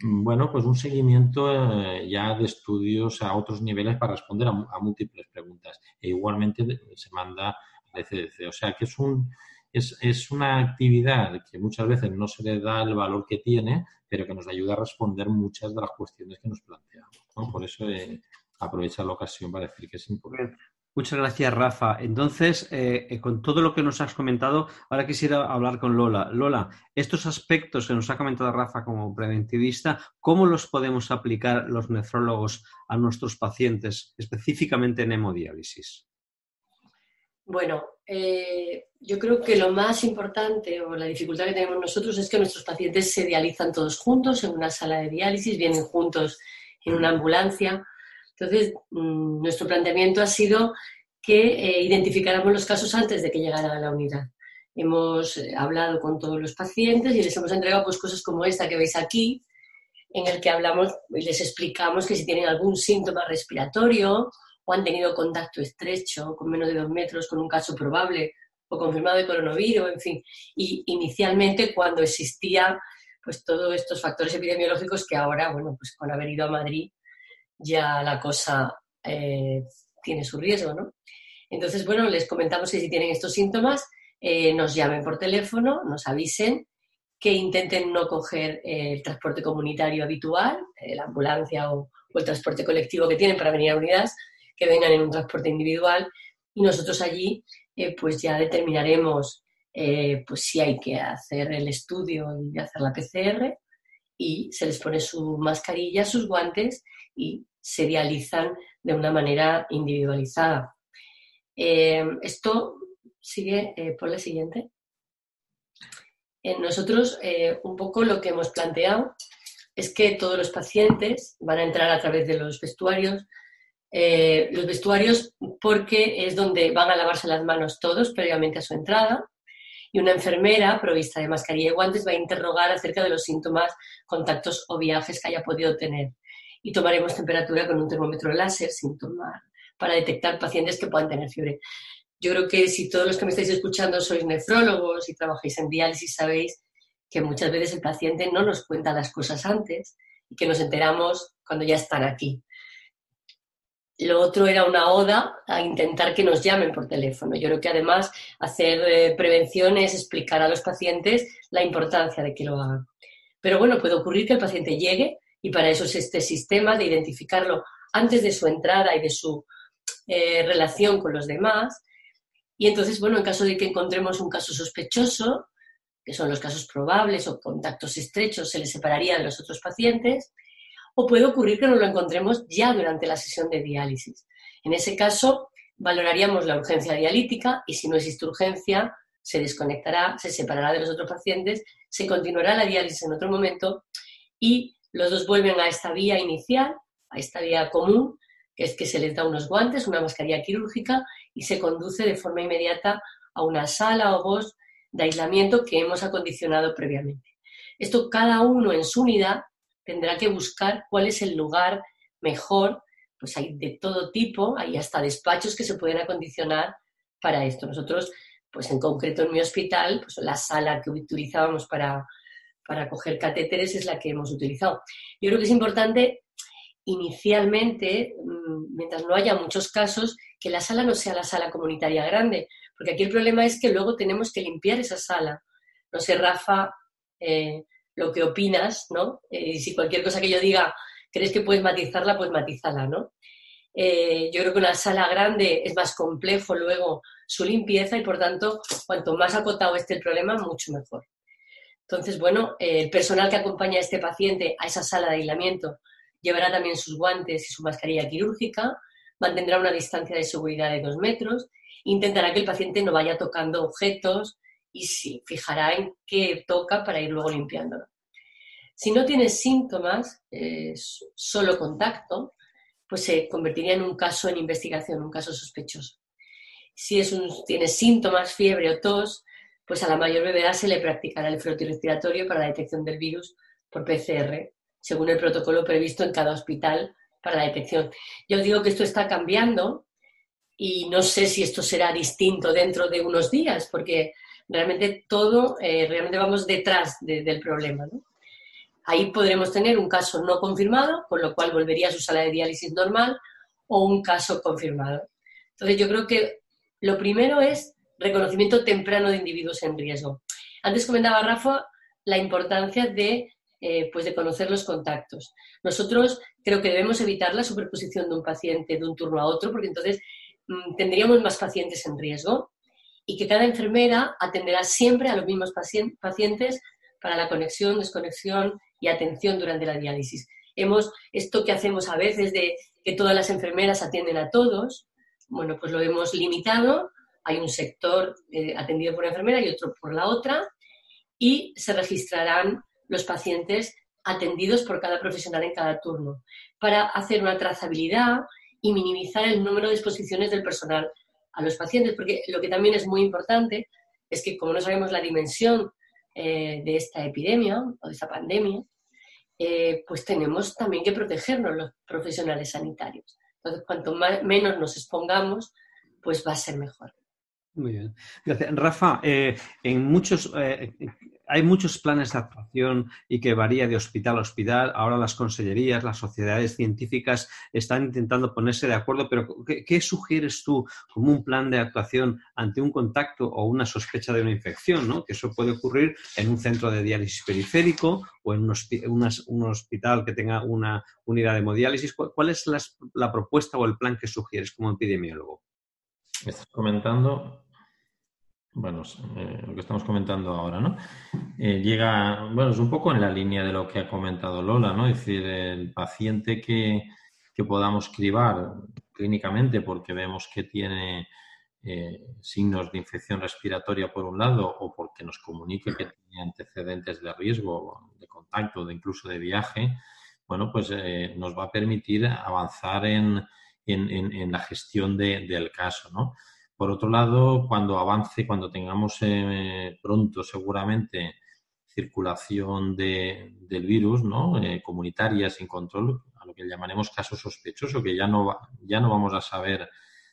mm, bueno, pues un seguimiento eh, ya de estudios a otros niveles para responder a, múltiples preguntas. E igualmente se manda al ECDC. O sea que es un, es, una actividad que muchas veces no se le da el valor que tiene, pero que nos ayuda a responder muchas de las cuestiones que nos planteamos. Por eso eh, la ocasión para decir que es importante. Muchas gracias, Rafa. Entonces, eh, eh, con todo lo que nos has comentado, ahora quisiera hablar con Lola. Lola, estos aspectos que nos ha comentado Rafa como preventivista, ¿cómo los podemos aplicar los nefrólogos a nuestros pacientes, específicamente en hemodiálisis? Bueno, eh, yo creo que lo más importante o la dificultad que tenemos nosotros es que nuestros pacientes se dializan todos juntos en una sala de diálisis, vienen juntos en una ambulancia. Entonces, mm, nuestro planteamiento ha sido que eh, identificáramos los casos antes de que llegaran a la unidad. Hemos eh, hablado con todos los pacientes y les hemos entregado pues, cosas como esta que veis aquí, en el que hablamos y les explicamos que si tienen algún síntoma respiratorio o han tenido contacto estrecho con menos de dos metros con un caso probable o confirmado de coronavirus, en fin. Y inicialmente cuando existía pues todos estos factores epidemiológicos que ahora, bueno, pues con haber ido a Madrid ya la cosa eh, tiene su riesgo, ¿no? Entonces, bueno, les comentamos que si tienen estos síntomas, eh, nos llamen por teléfono, nos avisen que intenten no coger el transporte comunitario habitual, la ambulancia o, el transporte colectivo que tienen para venir a unidades, que vengan en un transporte individual y nosotros allí eh, pues ya determinaremos eh, pues si hay que hacer el estudio y hacer la PCR y se les pone su mascarilla, sus guantes y se dializan de una manera individualizada. Eh, esto sigue por la siguiente. nosotros un poco lo que hemos planteado es que todos los pacientes van a entrar a través de los vestuarios, eh, los vestuarios porque es donde van a lavarse las manos todos previamente a su entrada y una enfermera provista de mascarilla y guantes va a interrogar acerca de los síntomas, contactos o viajes que haya podido tener. Y tomaremos temperatura con un termómetro láser sin tomar para detectar pacientes que puedan tener fiebre. Yo creo que si todos los que me estáis escuchando sois nefrólogos y trabajáis en diálisis, sabéis que muchas veces el paciente no nos cuenta las cosas antes y que nos enteramos cuando ya están aquí. Lo otro era una oda a intentar que nos llamen por teléfono. Yo creo que además hacer eh, prevención es explicar a los pacientes la importancia de que lo hagan. Pero bueno, puede ocurrir que el paciente llegue y para eso es este sistema de identificarlo antes de su entrada y de su eh, relación con los demás. Y entonces, bueno, en caso de que encontremos un caso sospechoso, que son los casos probables o contactos estrechos, se les separaría de los otros pacientes, o puede ocurrir que no lo encontremos ya durante la sesión de diálisis. En ese caso, valoraríamos la urgencia dialítica y si no existe urgencia, se desconectará, se separará de los otros pacientes, se continuará la diálisis en otro momento y los dos vuelven a esta vía inicial, a esta vía común, que es que se les da unos guantes, una mascarilla quirúrgica y se conduce de forma inmediata a una sala o voz de aislamiento que hemos acondicionado previamente. Esto cada uno en su unidad tendrá que buscar cuál es el lugar mejor, pues hay de todo tipo, hay hasta despachos que se pueden acondicionar para esto. Nosotros, pues en concreto en mi hospital, pues la sala que utilizábamos para, para coger catéteres es la que hemos utilizado. Yo creo que es importante inicialmente, mm, mientras no haya muchos casos, que la sala no sea la sala comunitaria grande, porque aquí el problema es que luego tenemos que limpiar esa sala. No sé, Rafa, eh, lo que opinas, ¿no? Eh, y si cualquier cosa que yo diga crees que puedes matizarla, pues matízala, ¿no? Eh, yo creo que una sala grande es más complejo luego su limpieza y por tanto, cuanto más acotado esté el problema, mucho mejor. Entonces, bueno, el personal que acompaña a este paciente a esa sala de aislamiento llevará también sus guantes y su mascarilla quirúrgica, mantendrá una distancia de seguridad de dos metros intentará que el paciente no vaya tocando objetos y sí, fijará en qué toca para ir luego limpiándolo. Si no tiene síntomas, solo contacto, pues se convertiría en un caso en investigación, un caso sospechoso. Si es un, tiene síntomas, fiebre o tos, pues a la mayor brevedad se le practicará el respiratorio para la detección del virus por PCR, según el protocolo previsto en cada hospital para la detección. Yo digo que esto está cambiando y no sé si esto será distinto dentro de unos días, porque realmente todo, eh, realmente vamos detrás del problema. Ahí podremos tener un caso no confirmado, con lo cual volvería a su sala de diálisis normal, o un caso confirmado. Entonces yo creo que lo primero es reconocimiento temprano de individuos en riesgo. Antes comentaba Rafa la importancia de, eh, pues de conocer los contactos. Nosotros creo que debemos evitar la superposición de un paciente de un turno a otro, porque entonces Mm, tendríamos más pacientes en riesgo y que cada enfermera atenderá siempre a los mismos pacientes para la conexión, desconexión y atención durante la diálisis. Hemos, esto que hacemos a veces de que todas las enfermeras atienden a todos, bueno, pues lo hemos limitado. Hay un sector eh, atendido por la enfermera y otro por la otra y se registrarán los pacientes atendidos por cada profesional en cada turno para hacer una trazabilidad y minimizar el número de exposiciones del personal a los pacientes, porque lo que también es muy importante es que como no sabemos la dimensión eh, de esta epidemia o de esta pandemia, eh, pues tenemos también que protegernos los profesionales sanitarios. Entonces, cuanto menos nos expongamos, pues va a ser mejor. Muy bien. Gracias. Rafa, eh, en muchos, eh, hay muchos planes de actuación y que varía de hospital a hospital. Ahora las consellerías, las sociedades científicas están intentando ponerse de acuerdo, pero ¿qué, sugieres tú como un plan de actuación ante un contacto o una sospecha de una infección? ¿no? Que eso puede ocurrir en un centro de diálisis periférico o en un, hospital que tenga una unidad de hemodiálisis. ¿Cuál, es la propuesta o el plan que sugieres como epidemiólogo? Estás comentando bueno, eh, lo que estamos comentando ahora, ¿no? Eh, llega, bueno, es un poco en la línea de lo que ha comentado Lola, ¿no? Es decir, el paciente que, podamos cribar clínicamente porque vemos que tiene eh, signos de infección respiratoria por un lado o porque nos comunique que tiene antecedentes de riesgo, de contacto, de incluso de viaje, bueno, pues nos va a permitir avanzar en, la gestión del caso, ¿no? Por otro lado, cuando avance, cuando tengamos eh, pronto seguramente circulación de, del virus ¿no? Eh, comunitaria sin control, a lo que llamaremos caso sospechoso, que ya no, ya no vamos a saber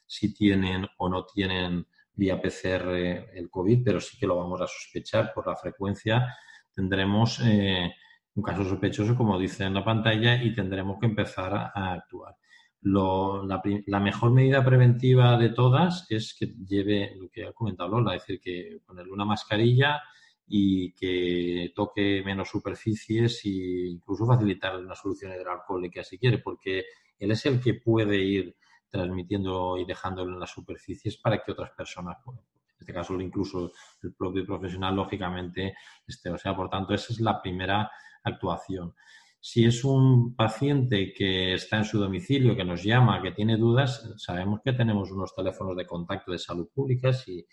si tienen o no tienen vía PCR el COVID, pero sí que lo vamos a sospechar por la frecuencia. Tendremos eh, un caso sospechoso, como dice en la pantalla, y tendremos que empezar a actuar la, mejor medida preventiva de todas es que lleve lo que ha comentado Lola, es decir, que ponerle una mascarilla y que toque menos superficies e incluso facilitar una solución hidroalcohólica si quiere, porque él es el que puede ir transmitiendo y dejándolo en las superficies para que otras personas. En este caso, incluso el propio profesional, lógicamente, esté. O sea, por tanto, esa es la primera actuación. Si es un paciente que está en su domicilio, que nos llama, que tiene dudas, sabemos que tenemos unos teléfonos de contacto de salud pública y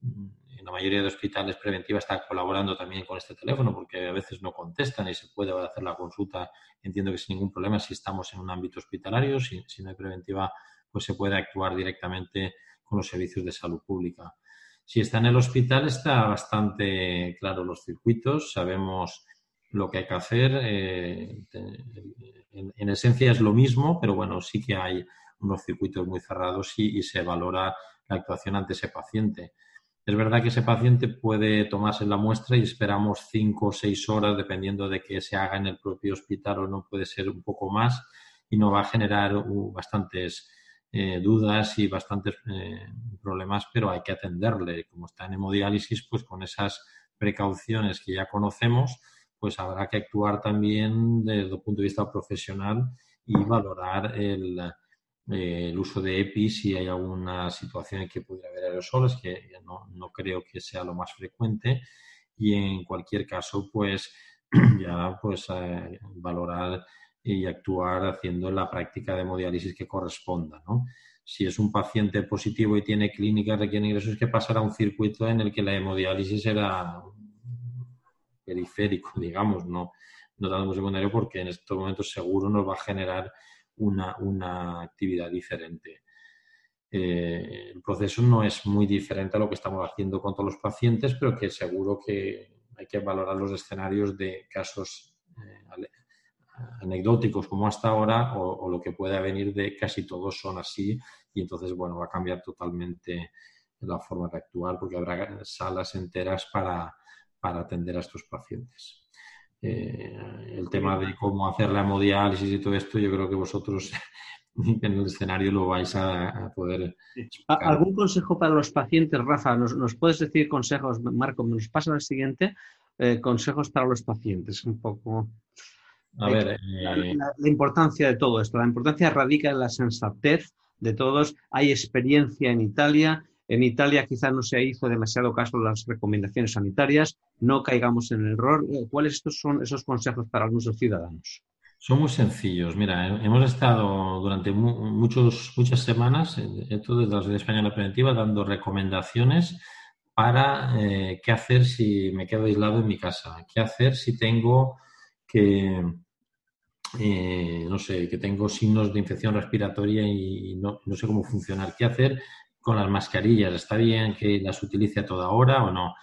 mm, en la mayoría de hospitales preventivos está colaborando también con este teléfono porque a veces no contestan y se puede hacer la consulta, entiendo que sin ningún problema si estamos en un ámbito hospitalario, si, si no hay preventiva, pues se puede actuar directamente con los servicios de salud pública. Si está en el hospital, está bastante claro los circuitos, sabemos lo que hay que hacer. Eh, en, esencia es lo mismo, pero bueno, sí que hay unos circuitos muy cerrados y, se valora la actuación ante ese paciente. Es verdad que ese paciente puede tomarse la muestra y esperamos cinco o seis horas, dependiendo de que se haga en el propio hospital o no, puede ser un poco más y no va a generar uh, bastantes eh, dudas y bastantes eh, problemas, pero hay que atenderle. Como está en hemodiálisis, pues con esas precauciones que ya conocemos, pues habrá que actuar también desde el punto de vista profesional y valorar el, uso de EPI si hay alguna situación en que pudiera haber aerosoles, que no, no creo que sea lo más frecuente. Y en cualquier caso, pues ya pues eh, valorar y actuar haciendo la práctica de hemodiálisis que corresponda, ¿no? Si es un paciente positivo y tiene clínica, requiere ingresos, que pasará a un circuito en el que la hemodiálisis era periférico, digamos, no, no tanto secundario, porque en estos momentos seguro nos va a generar una, actividad diferente. Eh, el proceso no es muy diferente a lo que estamos haciendo con todos los pacientes, pero que seguro que hay que valorar los escenarios de casos eh, anecdóticos como hasta ahora o, lo que pueda venir de casi todos son así y entonces, bueno, va a cambiar totalmente la forma de actuar porque habrá salas enteras para, para atender a estos pacientes. Eh, el tema de cómo hacer la hemodiálisis y todo esto, yo creo que vosotros en el escenario lo vais a, poder. ¿Algún consejo para los pacientes, Rafa? ¿Nos, puedes decir consejos, Marco? Nos pasa al siguiente. Eh, consejos para los pacientes, un poco. A ver, eh, la, importancia de todo esto. La importancia radica en la sensatez de todos. Hay experiencia en Italia en Italia quizá no se hizo demasiado caso las recomendaciones sanitarias, no caigamos en el error. Eh, ¿Cuáles son esos consejos para nuestros ciudadanos? Son muy sencillos. Mira, hemos estado durante muchos, muchas semanas, esto desde la Sociedad Española Preventiva, dando recomendaciones para eh, qué hacer si me quedo aislado en mi casa, qué hacer si tengo que, eh, no sé, que tengo signos de infección respiratoria y no, no, sé cómo funcionar, qué hacer con las mascarillas. ¿Está bien que las utilice a toda hora o no?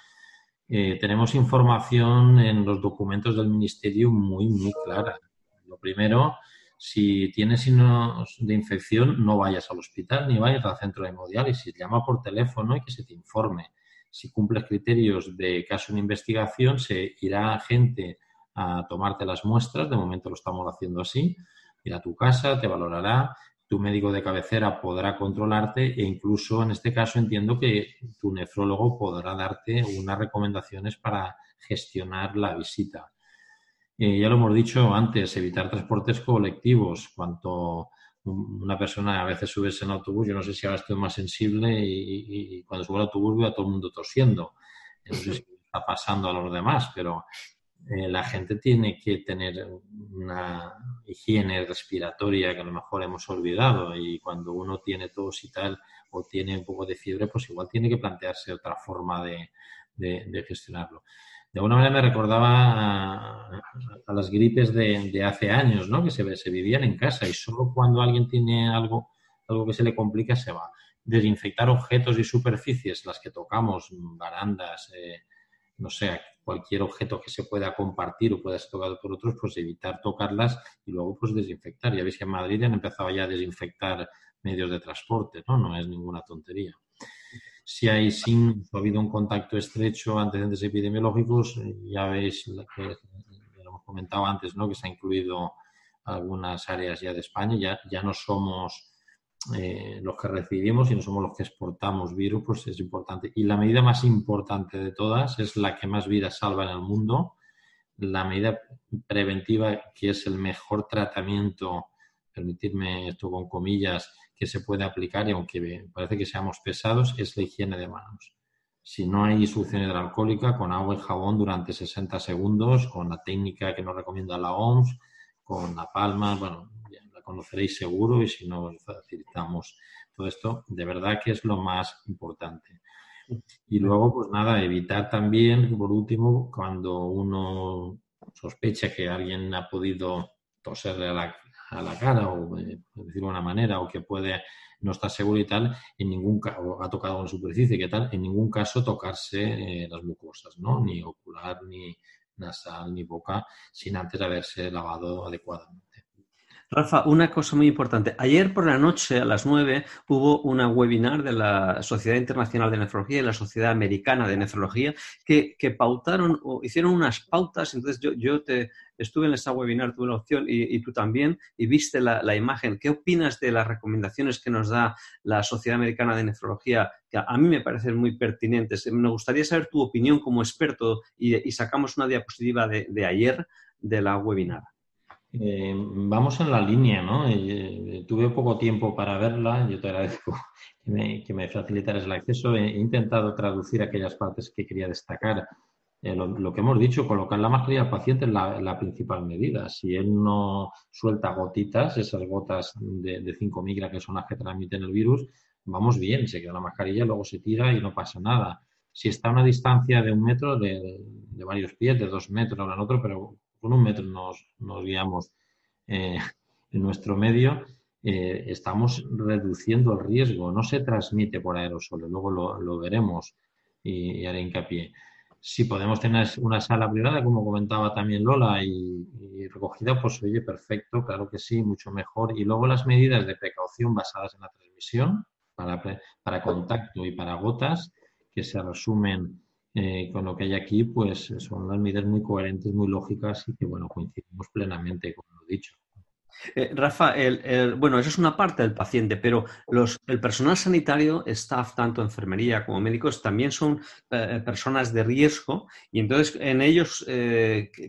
Eh, tenemos información en los documentos del Ministerio muy, muy clara. Lo primero, Si tienes signos de infección, no vayas al hospital ni vayas al centro de hemodiálisis. Llama por teléfono y que se te informe. Si cumples criterios de caso en investigación, se irá gente a tomarte las muestras. De momento lo estamos haciendo así. Ir a tu casa, te valorará. Tu médico de cabecera podrá controlarte e incluso en este caso entiendo que tu nefrólogo podrá darte unas recomendaciones para gestionar la visita. Eh, ya lo hemos dicho antes, evitar transportes colectivos. Cuanto una persona a veces subes en autobús, yo no sé si ahora estoy más sensible y, cuando subo al autobús veo a todo el mundo tosiendo. No sé si está pasando a los demás, pero eh, la gente tiene que tener una higiene respiratoria que a lo mejor hemos olvidado y cuando uno tiene tos y tal o tiene un poco de fiebre, pues igual tiene que plantearse otra forma de, de gestionarlo de alguna manera me recordaba a, las gripes de, hace años, ¿no? Que se, se vivían en casa y solo cuando alguien tiene algo, algo que se le complica se va. Desinfectar objetos y superficies, las que tocamos, barandas, eh, no sé, cualquier objeto que se pueda compartir o pueda ser tocado por otros, pues evitar tocarlas y luego pues desinfectar. Ya veis que en Madrid han empezado ya a desinfectar medios de transporte, ¿no? No es ninguna tontería si hay sin ha habido un contacto estrecho, antecedentes epidemiológicos, ya veis que lo hemos comentado antes, ¿no? que se ha incluido algunas áreas ya de España, ya, ya no somos eh, los que recibimos y no somos los que exportamos virus, pues es importante. Y la medida más importante de todas es la que más vidas salva en el mundo, la medida preventiva que es el mejor tratamiento, permitirme esto con comillas, que se puede aplicar y aunque parece que seamos pesados, es la higiene de manos. Si no hay solución hidroalcohólica, con agua y jabón durante 60 segundos, con la técnica que nos recomienda la OMS, con la palma, bueno, ya conoceréis seguro y si no, facilitamos todo esto. De verdad que es lo más importante. Y luego, pues nada, evitar también, por último, cuando uno sospecha que alguien ha podido toserle a la, a la cara o eh, decirlo de una manera o que puede no estar seguro y tal, en ningún caso ha tocado una superficie que tal, en ningún caso tocarse eh, las mucosas, ¿no? Ni ocular, ni nasal, ni boca, sin antes haberse lavado adecuadamente. Rafa, una cosa muy importante. Ayer por la noche, a las nueve, hubo una webinar de la Sociedad Internacional de Nefrología y la Sociedad Americana de Nefrología que, pautaron o hicieron unas pautas. Entonces, yo, yo te, estuve en esa webinar, tuve la opción y, tú también, y viste la, imagen. ¿Qué opinas de las recomendaciones que nos da la Sociedad Americana de Nefrología? Que a, mí me parecen muy pertinentes. Me gustaría saber tu opinión como experto y, sacamos una diapositiva de ayer de la webinar. Eh, vamos en la línea, ¿no? Eh, tuve poco tiempo para verla, yo te agradezco que me, que facilitaras el acceso. He, intentado traducir aquellas partes que quería destacar. Eh, lo, que hemos dicho, colocar la mascarilla al paciente es la, principal medida. Si él no suelta gotitas, esas gotas de, 5 micras que son las que transmiten el virus, vamos bien, se queda la mascarilla, luego se tira y no pasa nada. Si está a una distancia de un metro, de, de varios pies, de dos metros, en otro, pero con un metro nos, guiamos eh, en nuestro medio, eh, estamos reduciendo el riesgo. No se transmite por aerosoles, luego lo, veremos y, haré hincapié. Si podemos tener una sala privada, como comentaba también Lola, y, recogida, pues oye, perfecto, claro que sí, mucho mejor. Y luego las medidas de precaución basadas en la transmisión para, para contacto y para gotas, que se resumen eh, con lo que hay aquí, pues son las medidas muy coherentes, muy lógicas y que, bueno, coincidimos plenamente con lo dicho. Eh, Rafa, bueno, eso es una parte del paciente, pero el personal sanitario, staff, tanto enfermería como médicos, también son eh, personas de riesgo y entonces en ellos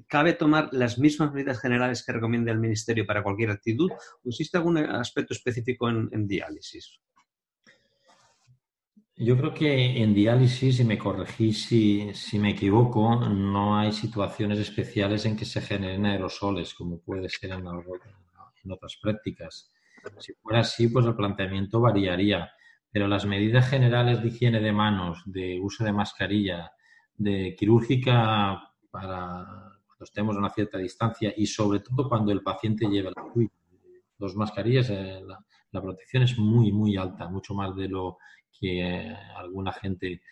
cabe tomar las mismas medidas generales que recomienda el Ministerio para cualquier actitud o existe algún aspecto específico en diálisis? Yo creo que en diálisis, y me corregí si, me equivoco, no hay situaciones especiales en que se generen aerosoles, como puede ser en, en otras prácticas. Si fuera así, pues el planteamiento variaría. Pero las medidas generales de higiene de manos, de uso de mascarilla, de quirúrgica para cuando estemos a una cierta distancia y sobre todo cuando el paciente lleva la dos mascarillas, eh, la protección es muy, muy alta, mucho más de lo que alguna gente,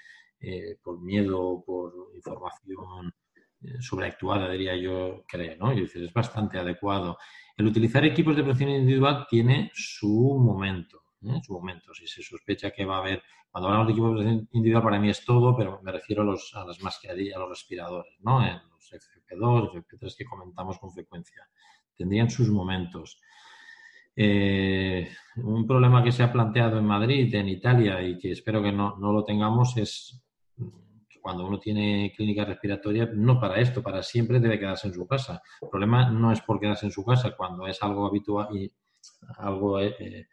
eh, por miedo, por información sobreactuada, diría yo, creo, ¿no? Y dices, es bastante adecuado. El utilizar equipos de protección individual tiene su momento, ¿eh? su momento. Si se sospecha que va a haber, cuando hablamos de equipos de protección individual para mí es todo, pero me refiero a, los, a las mascarillas, a los respiradores, ¿no? En los FP2, FP3 que comentamos con frecuencia. Tendrían sus momentos. Eh, un problema que se ha planteado en Madrid, en Italia, y que espero que no, no lo tengamos, es cuando uno tiene clínica respiratoria, no para esto, para siempre debe quedarse en su casa. El problema no es por quedarse en su casa cuando es algo habitual y algo, eh, eh,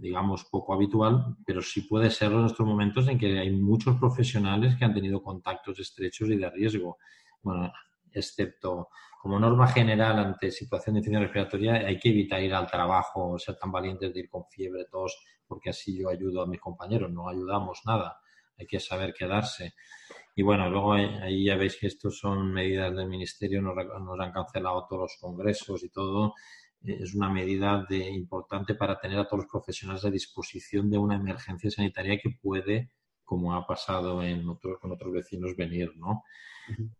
digamos, poco habitual, pero sí puede serlo en estos momentos en que hay muchos profesionales que han tenido contactos estrechos y de riesgo. Bueno, excepto como norma general ante situación de infección respiratoria, hay que evitar ir al trabajo, ser tan valientes de ir con fiebre, tos, porque así yo ayudo a mis compañeros, no ayudamos nada hay que saber quedarse. Y bueno, luego ahí ya veis que estos son medidas del Ministerio, nos, han cancelado todos los congresos y todo. Eh, es una medida de, importante para tener a todos los profesionales a disposición de una emergencia sanitaria que puede, como ha pasado en otros, con otros vecinos, venir, ¿no?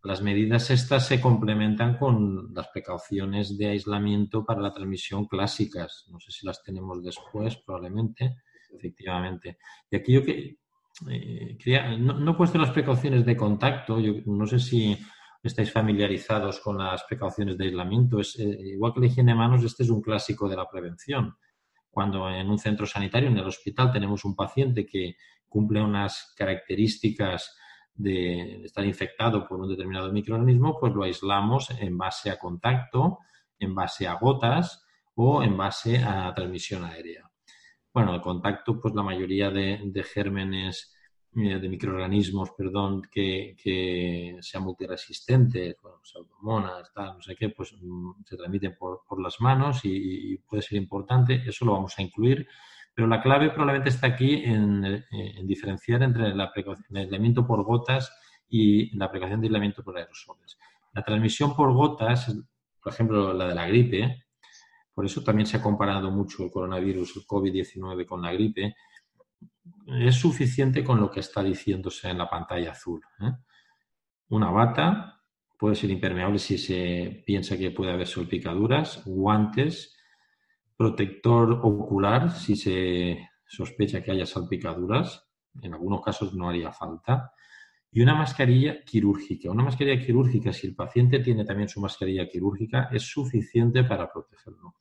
Las medidas estas se complementan con las precauciones de aislamiento para la transmisión clásicas. No sé si las tenemos después, probablemente, efectivamente. Y aquí yo que, eh, no, he puesto las precauciones de contacto, yo no sé si estáis familiarizados con las precauciones de aislamiento. Es, eh, igual que la higiene de manos, este es un clásico de la prevención. Cuando en un centro sanitario, en el hospital, tenemos un paciente que cumple unas características de estar infectado por un determinado microorganismo, pues lo aislamos en base a contacto, en base a gotas o en base a transmisión aérea. Bueno, el contacto, pues la mayoría de, gérmenes, eh, de microorganismos, perdón, que, que sean multiresistentes, bueno, pseudomonas, tal, no sé qué, pues mm, se transmiten por, las manos y, puede ser importante. Eso lo vamos a incluir. Pero la clave probablemente está aquí en, eh, diferenciar entre el aislamiento por gotas y la aplicación de aislamiento por aerosoles. La transmisión por gotas, por ejemplo, la de la gripe, por eso también se ha comparado mucho el coronavirus, el COVID-19 con la gripe. Es suficiente con lo que está diciéndose en la pantalla azul. ¿eh? Una bata puede ser impermeable si se piensa que puede haber salpicaduras, guantes, protector ocular si se sospecha que haya salpicaduras, en algunos casos no haría falta, y una mascarilla quirúrgica. Una mascarilla quirúrgica, si el paciente tiene también su mascarilla quirúrgica, es suficiente para protegerlo.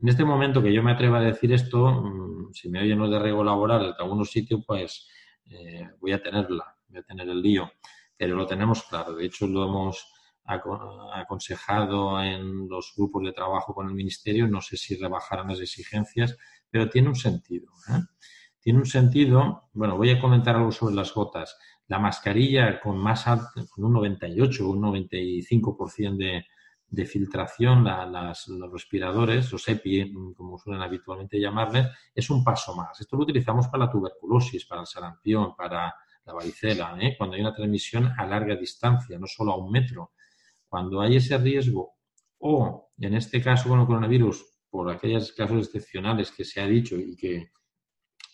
En este momento que yo me atrevo a decir esto, mm, si me oyen los de riesgo laboral en algunos sitios, pues eh, voy a tenerla, voy a tener el lío. Pero lo tenemos claro. De hecho, lo hemos aconsejado en los grupos de trabajo con el Ministerio. No sé si rebajarán las exigencias, pero tiene un sentido. ¿eh? Tiene un sentido. Bueno, voy a comentar algo sobre las gotas. La mascarilla con más alto, con un 98 o un 95% de, de filtración, los respiradores, los EPI, como suelen habitualmente llamarles, es un paso más. Esto lo utilizamos para la tuberculosis, para el sarampión, para la varicela, ¿eh? cuando hay una transmisión a larga distancia, no solo a un metro. Cuando hay ese riesgo, o en este caso con el coronavirus, por aquellos casos excepcionales que se ha dicho y que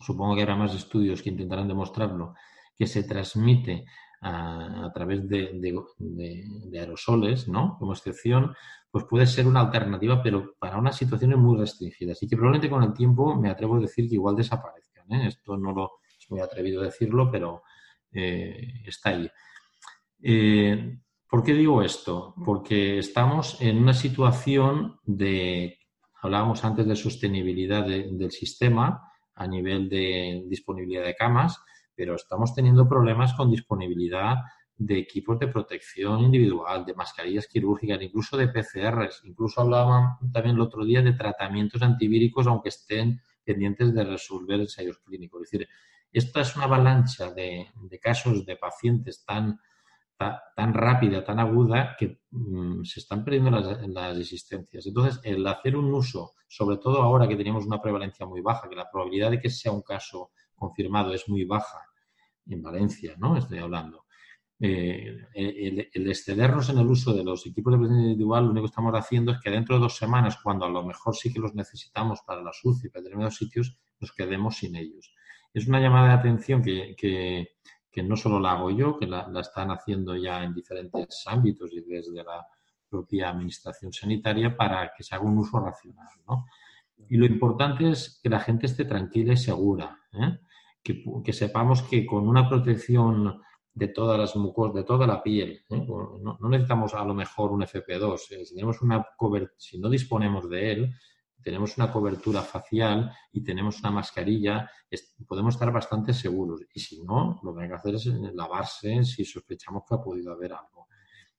supongo que habrá más estudios que intentarán demostrarlo, que se transmite a, través de, aerosoles, ¿no? Como excepción, pues puede ser una alternativa, pero para unas situaciones muy restringidas y que probablemente con el tiempo me atrevo a decir que igual desaparezcan. ¿eh? Esto no lo es muy atrevido a decirlo, pero eh, está ahí. Eh, ¿Por qué digo esto? Porque estamos en una situación de, hablábamos antes de sostenibilidad del sistema a nivel de disponibilidad de camas, pero estamos teniendo problemas con disponibilidad de equipos de protección individual, de mascarillas quirúrgicas, incluso de PCRs. Incluso hablaban también el otro día de tratamientos antivíricos, aunque estén pendientes de resolver ensayos clínicos. Es decir, esta es una avalancha de, casos de pacientes tan, tan, rápida, tan aguda, que mm, se están perdiendo las, las, existencias. Entonces, el hacer un uso, sobre todo ahora que tenemos una prevalencia muy baja, que la probabilidad de que sea un caso confirmado es muy baja, en Valencia, ¿no? Estoy hablando. Eh, el, excedernos en el uso de los equipos de protección individual, lo único que estamos haciendo es que dentro de dos semanas, cuando a lo mejor sí que los necesitamos para la SUCI, para determinados sitios, nos quedemos sin ellos. Es una llamada de atención que, que no solo la hago yo, que la, están haciendo ya en diferentes ámbitos y desde la propia administración sanitaria para que se haga un uso racional. Y lo importante es que la gente esté tranquila y segura, ¿eh? que, sepamos que con una protección de todas las mucosas, de toda la piel, ¿eh? no, necesitamos a lo mejor un FP2, ¿eh? si, tenemos una si no disponemos de él, tenemos una cobertura facial y tenemos una mascarilla, podemos estar bastante seguros. Y si no, lo que hay que hacer es lavarse si sospechamos que ha podido haber algo.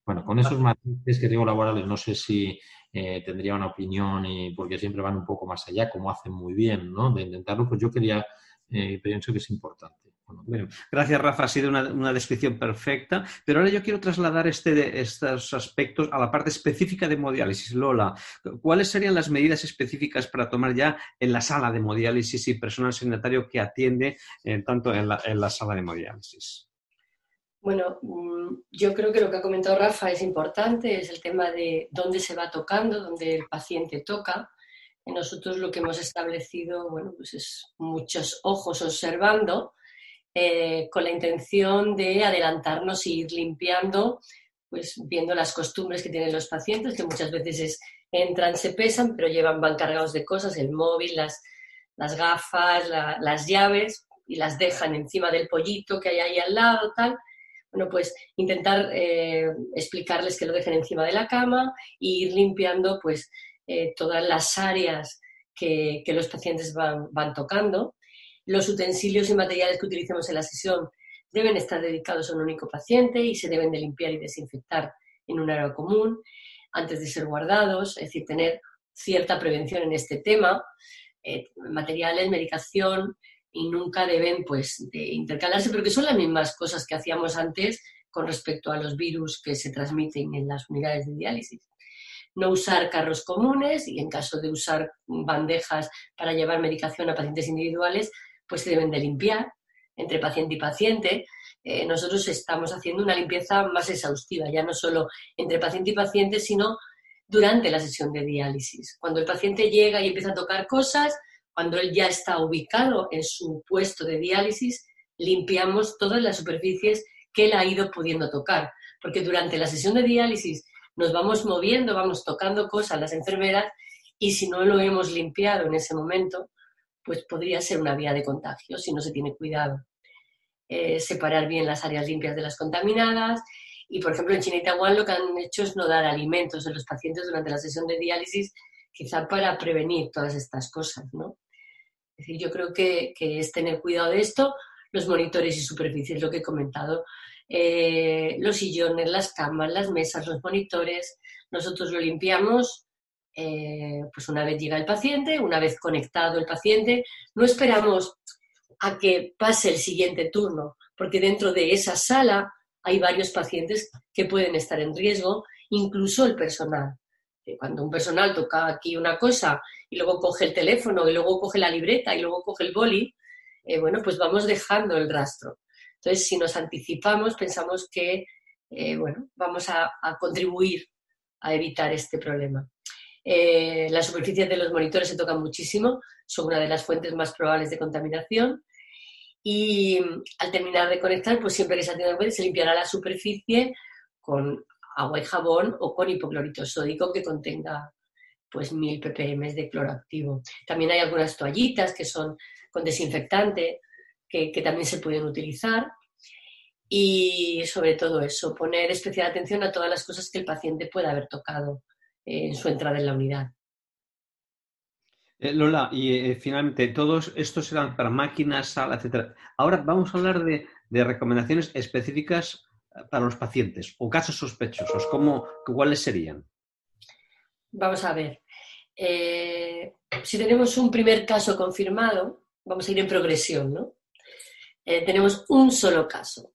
Bueno, con esos matices que digo laborales, no sé si eh, tendría una opinión y porque siempre van un poco más allá, como hacen muy bien, ¿no? De intentarlo, pues yo quería, eh, pienso que es importante. Bueno, gracias, Rafa. Ha sido una, descripción perfecta. Pero ahora yo quiero trasladar este, estos aspectos a la parte específica de hemodiálisis. Lola, ¿cuáles serían las medidas específicas para tomar ya en la sala de hemodiálisis y personal sanitario que atiende eh, tanto en la, sala de hemodiálisis? Bueno, mm, yo creo que lo que ha comentado Rafa es importante, es el tema de dónde se va tocando, dónde el paciente toca. Nosotros lo que hemos establecido, bueno, pues es muchos ojos observando, eh, con la intención de adelantarnos e ir limpiando, pues viendo las costumbres que tienen los pacientes, que muchas veces entran, se pesan, pero llevan, van cargados de cosas, el móvil, las, las gafas, las llaves, y las dejan encima del pollito que hay ahí al lado, tal. Bueno, pues intentar eh, explicarles que lo dejen encima de la cama e ir limpiando pues eh, todas las áreas que, que los pacientes van, van tocando los utensilios y materiales que utilicemos en la sesión deben estar dedicados a un único paciente y se deben de limpiar y desinfectar en un área común antes de ser guardados, es decir, tener cierta prevención en este tema, eh, materiales, medicación y nunca deben pues intercalarse, porque son las mismas cosas que hacíamos antes con respecto a los virus que se transmiten en las unidades de diálisis. No usar carros comunes y en caso de usar bandejas para llevar medicación a pacientes individuales, pues se deben de limpiar entre paciente y paciente. Eh, nosotros estamos haciendo una limpieza más exhaustiva, ya no solo entre paciente y paciente, sino durante la sesión de diálisis. Cuando el paciente llega y empieza a tocar cosas, cuando él ya está ubicado en su puesto de diálisis, limpiamos todas las superficies que él ha ido pudiendo tocar. Porque durante la sesión de diálisis nos vamos moviendo, vamos tocando cosas las enfermeras y si no lo hemos limpiado en ese momento, pues podría ser una vía de contagio si no se tiene cuidado. Eh, separar bien las áreas limpias de las contaminadas y, por ejemplo, en Chinitahuán lo que han hecho es no dar alimentos a los pacientes durante la sesión de diálisis, quizá para prevenir todas estas cosas, ¿no? Es decir, yo creo que, es tener cuidado de esto, los monitores y superficies, lo que he comentado, eh, los sillones, las camas, las mesas, los monitores, nosotros lo limpiamos eh, pues una vez llega el paciente, una vez conectado el paciente, no esperamos a que pase el siguiente turno, porque dentro de esa sala hay varios pacientes que pueden estar en riesgo, incluso el personal. Cuando un personal toca aquí una cosa y luego coge el teléfono y luego coge la libreta y luego coge el boli, eh, bueno, pues vamos dejando el rastro. Entonces, si nos anticipamos, pensamos que, eh, bueno, vamos a contribuir a evitar este problema. Eh, las superficies de los monitores se tocan muchísimo, son una de las fuentes más probables de contaminación. Y al terminar de conectar, pues siempre que se atienda se limpiará la superficie con agua y jabón o con hipoclorito sódico que contenga pues 1000 ppm de cloro activo. También hay algunas toallitas que son con desinfectante que, que también se pueden utilizar. Y sobre todo eso, poner especial atención a todas las cosas que el paciente pueda haber tocado en su entrada en la unidad. Eh, Lola, y eh, finalmente, todos estos serán para máquinas, sala, etcétera. Ahora vamos a hablar de, recomendaciones específicas eh, para los pacientes o casos sospechosos. ¿Cómo, ¿Cuáles serían? Vamos a ver. si tenemos un primer caso confirmado, vamos a ir en progresión, ¿no? tenemos un solo caso.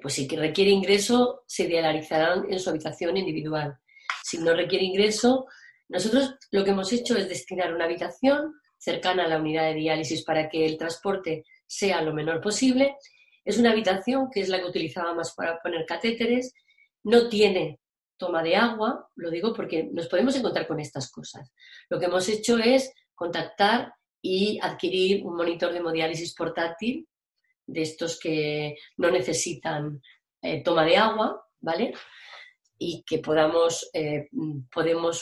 pues si requiere ingreso, se dializarán en su habitación individual si no requiere ingreso, nosotros lo que hemos hecho es destinar una habitación cercana a la unidad de diálisis para que el transporte sea lo menor posible. Es una habitación que es la que utilizábamos para poner catéteres, no tiene toma de agua, lo digo porque nos podemos encontrar con estas cosas. Lo que hemos hecho es contactar y adquirir un monitor de hemodiálisis portátil de estos que no necesitan eh, toma de agua, ¿vale? Y que podamos, eh,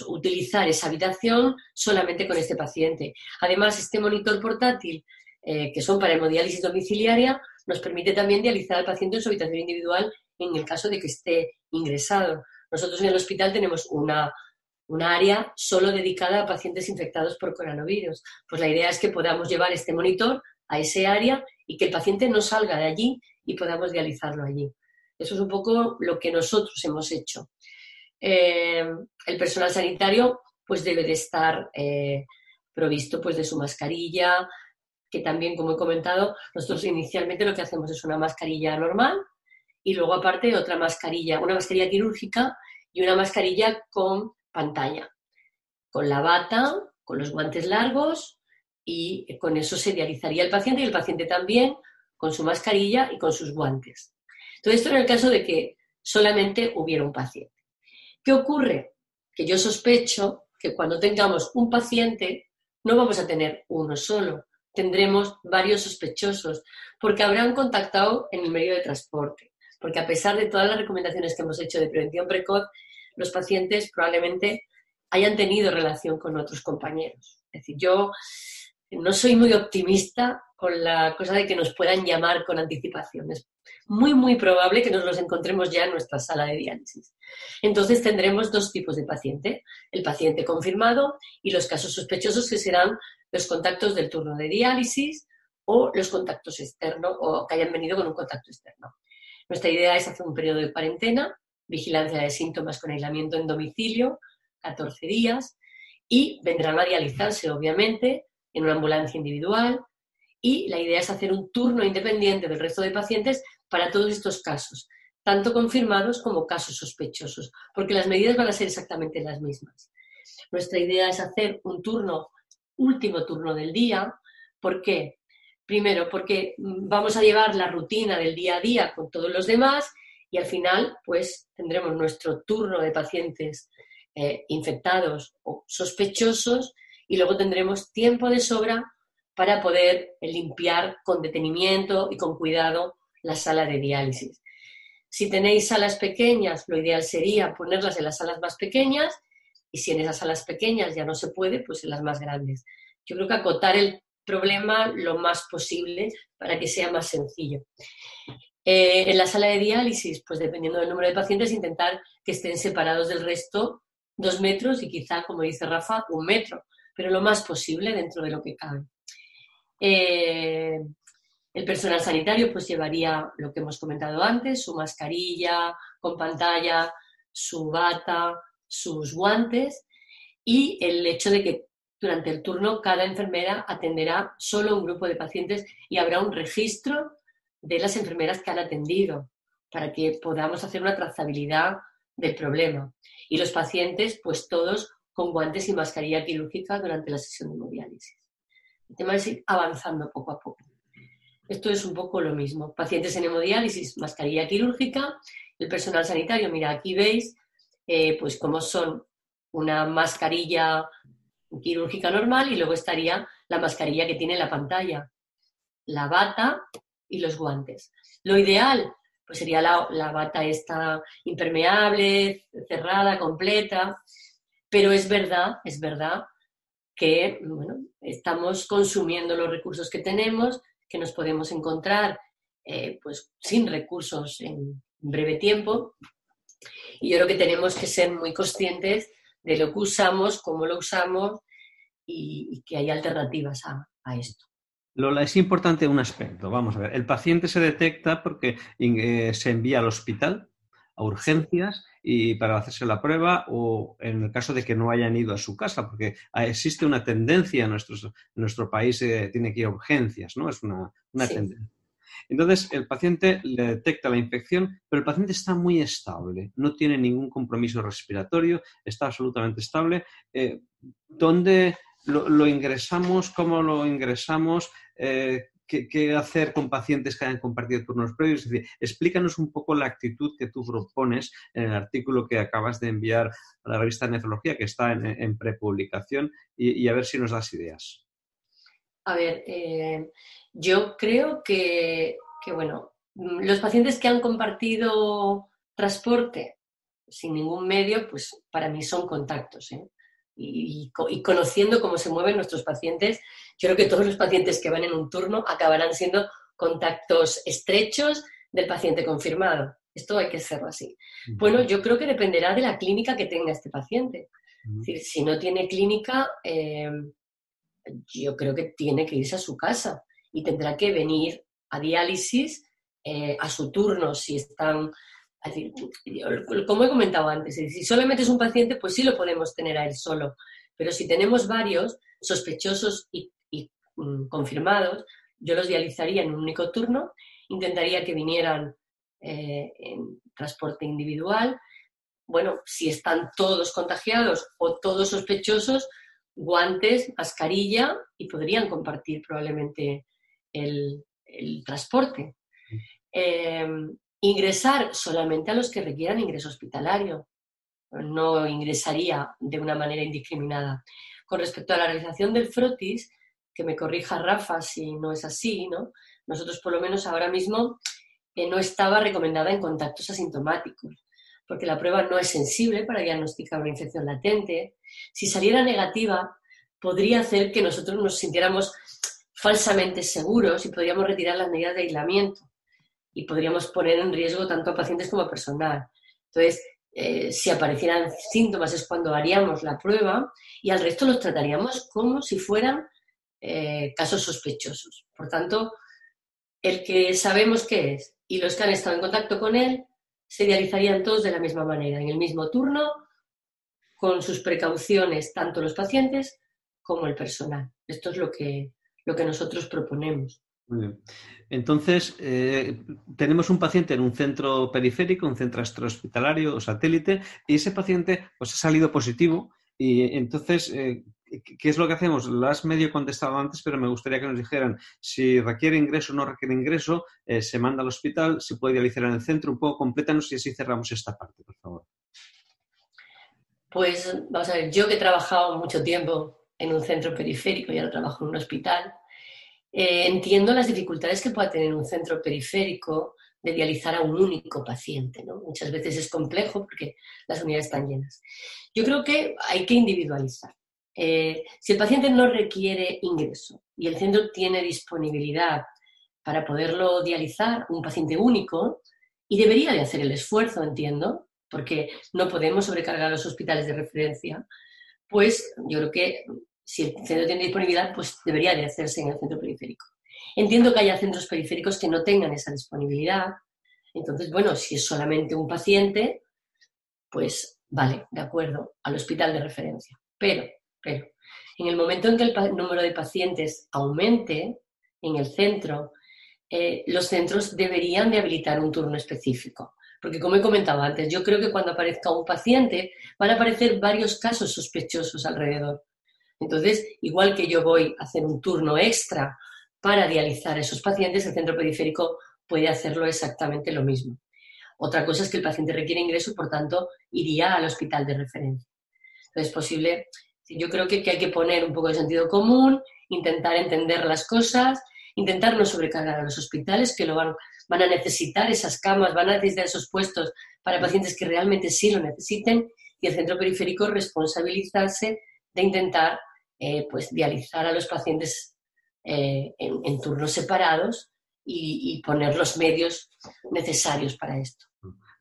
utilizar esa habitación solamente con este paciente. Además, este monitor portátil, que son para hemodiálisis domiciliaria, nos permite también dializar al paciente en su habitación individual en el caso de que esté ingresado. Nosotros en el hospital tenemos una, área solo dedicada a pacientes infectados por coronavirus. Pues la idea es que podamos llevar este monitor a ese área y que el paciente no salga de allí y podamos dializarlo allí. Eso es un poco lo que nosotros hemos hecho. Eh, el personal sanitario pues debe de estar eh, provisto pues de su mascarilla, que también, como he comentado, nosotros inicialmente lo que hacemos es una mascarilla normal y luego aparte otra mascarilla, una mascarilla quirúrgica y una mascarilla con pantalla, con la bata, con los guantes largos y con eso se dializaría el paciente y el paciente también con su mascarilla y con sus guantes. Todo esto en el caso de que solamente hubiera un paciente. ¿Qué ocurre? Que yo sospecho que cuando tengamos un paciente no vamos a tener uno solo, tendremos varios sospechosos, porque habrán contactado en el medio de transporte. Porque a pesar de todas las recomendaciones que hemos hecho de prevención precoz, los pacientes probablemente hayan tenido relación con otros compañeros. Es decir, yo no soy muy optimista con la cosa de que nos puedan llamar con anticipación. Es muy, muy probable que nos los encontremos ya en nuestra sala de diálisis. Entonces tendremos dos tipos de paciente, el paciente confirmado y los casos sospechosos que serán los contactos del turno de diálisis o los contactos externos o que hayan venido con un contacto externo. Nuestra idea es hacer un periodo de cuarentena, vigilancia de síntomas con aislamiento en domicilio, 14 días, y vendrán a dializarse, obviamente, en una ambulancia individual. Y la idea es hacer un turno independiente del resto de pacientes para todos estos casos, tanto confirmados como casos sospechosos, porque las medidas van a ser exactamente las mismas. Nuestra idea es hacer un turno último turno del día. ¿Por qué? Primero, porque vamos a llevar la rutina del día a día con todos los demás y al final, pues tendremos nuestro turno de pacientes eh, infectados o sospechosos y luego tendremos tiempo de sobra para poder limpiar con detenimiento y con cuidado la sala de diálisis. Si tenéis salas pequeñas, lo ideal sería ponerlas en las salas más pequeñas y si en esas salas pequeñas ya no se puede, pues en las más grandes. Yo creo que acotar el problema lo más posible para que sea más sencillo. Eh, en la sala de diálisis, pues dependiendo del número de pacientes, intentar que estén separados del resto dos metros y quizá, como dice Rafa, un metro, pero lo más posible dentro de lo que cabe. Eh, el personal sanitario pues llevaría lo que hemos comentado antes, su mascarilla con pantalla, su bata, sus guantes y el hecho de que durante el turno cada enfermera atenderá solo un grupo de pacientes y habrá un registro de las enfermeras que han atendido para que podamos hacer una trazabilidad del problema. Y los pacientes, pues todos con guantes y mascarilla quirúrgica durante la sesión de hemodiálisis. El tema es ir avanzando poco a poco. Esto es un poco lo mismo. Pacientes en hemodiálisis, mascarilla quirúrgica. El personal sanitario, mira, aquí veis eh, pues como son una mascarilla quirúrgica normal y luego estaría la mascarilla que tiene la pantalla, la bata y los guantes. Lo ideal pues sería la, bata esta impermeable, cerrada, completa, pero es verdad, es verdad que estamos consumiendo los recursos que tenemos, que nos podemos encontrar eh, pues sin recursos en breve tiempo y yo creo que tenemos que ser muy conscientes de lo que usamos, cómo lo usamos y, que hay alternativas a, esto. Lola, es importante un aspecto. Vamos a ver, el paciente se detecta porque eh, se envía al hospital a urgencias y para hacerse la prueba o en el caso de que no hayan ido a su casa, porque existe una tendencia en, nuestro país, eh, tiene que ir a urgencias, ¿no? Es una, tendencia. Entonces, el paciente le detecta la infección, pero el paciente está muy estable, no tiene ningún compromiso respiratorio, está absolutamente estable. Eh, ¿Dónde lo, ingresamos? ¿Cómo lo ingresamos? Eh, ¿qué, hacer con pacientes que hayan compartido turnos previos? Es decir, explícanos un poco la actitud que tú propones en el artículo que acabas de enviar a la revista Nefrología, que está en, prepublicación, y, a ver si nos das ideas. A ver, eh, yo creo que que, bueno, los pacientes que han compartido transporte sin ningún medio, pues para mí son contactos. ¿eh? Y, conociendo cómo se mueven nuestros pacientes, yo creo que todos los pacientes que van en un turno acabarán siendo contactos estrechos del paciente confirmado. Esto hay que hacerlo así. Bueno, yo creo que dependerá de la clínica que tenga este paciente. Es decir, si no tiene clínica, eh, yo creo que tiene que irse a su casa y tendrá que venir a diálisis eh, a su turno si están como he comentado antes, si solamente es un paciente, pues sí lo podemos tener a él solo. Pero si tenemos varios sospechosos y, mm, confirmados, yo los dializaría en un único turno, intentaría que vinieran eh, en transporte individual. Bueno, si están todos contagiados o todos sospechosos, guantes, mascarilla y podrían compartir probablemente el, transporte. Mm. Ingresar solamente a los que requieran ingreso hospitalario. No ingresaría de una manera indiscriminada. Con respecto a la realización del frotis, que me corrija Rafa si no es así, ¿no? Nosotros por lo menos ahora mismo eh, no estaba recomendada en contactos asintomáticos, porque la prueba no es sensible para diagnosticar una infección latente. Si saliera negativa, podría hacer que nosotros nos sintiéramos falsamente seguros y podríamos retirar las medidas de aislamiento y podríamos poner en riesgo tanto a pacientes como a personal. Entonces, eh, si aparecieran síntomas es cuando haríamos la prueba y al resto los trataríamos como si fueran eh, casos sospechosos. Por tanto, el que sabemos qué es y los que han estado en contacto con él se dializarían todos de la misma manera, en el mismo turno, con sus precauciones, tanto los pacientes como el personal. Esto es lo que, lo que nosotros proponemos. Entonces, eh, tenemos un paciente en un centro periférico, un centro extrahospitalario o satélite, y ese paciente pues, ha salido positivo. Y entonces, eh, ¿qué es lo que hacemos? Lo has medio contestado antes, pero me gustaría que nos dijeran si requiere ingreso o no requiere ingreso, eh, se manda al hospital, se puede dializar en el centro, un poco complétanos y así cerramos esta parte, por favor. Pues vamos a ver, yo que he trabajado mucho tiempo en un centro periférico y ahora trabajo en un hospital, eh, entiendo las dificultades que pueda tener un centro periférico de dializar a un único paciente. ¿no? Muchas veces es complejo porque las unidades están llenas. Yo creo que hay que individualizar. Eh, si el paciente no requiere ingreso y el centro tiene disponibilidad para poderlo dializar, un paciente único, y debería de hacer el esfuerzo, entiendo, porque no podemos sobrecargar los hospitales de referencia, pues yo creo que si el centro tiene disponibilidad, pues debería de hacerse en el centro periférico. Entiendo que haya centros periféricos que no tengan esa disponibilidad. Entonces, bueno, si es solamente un paciente, pues vale, de acuerdo, al hospital de referencia. Pero, pero, en el momento en que el número de pacientes aumente en el centro, eh, los centros deberían de habilitar un turno específico. Porque como he comentado antes, yo creo que cuando aparezca un paciente van a aparecer varios casos sospechosos alrededor. Entonces, igual que yo voy a hacer un turno extra para dializar a esos pacientes, el centro periférico puede hacerlo exactamente lo mismo. Otra cosa es que el paciente requiere ingreso, por tanto, iría al hospital de referencia. Entonces, es posible, yo creo que, hay que poner un poco de sentido común, intentar entender las cosas, intentar no sobrecargar a los hospitales que lo van, van a necesitar esas camas, van a necesitar esos puestos para pacientes que realmente sí lo necesiten y el centro periférico responsabilizarse de intentar eh, pues dializar a los pacientes eh, en, turnos separados y, poner los medios necesarios para esto.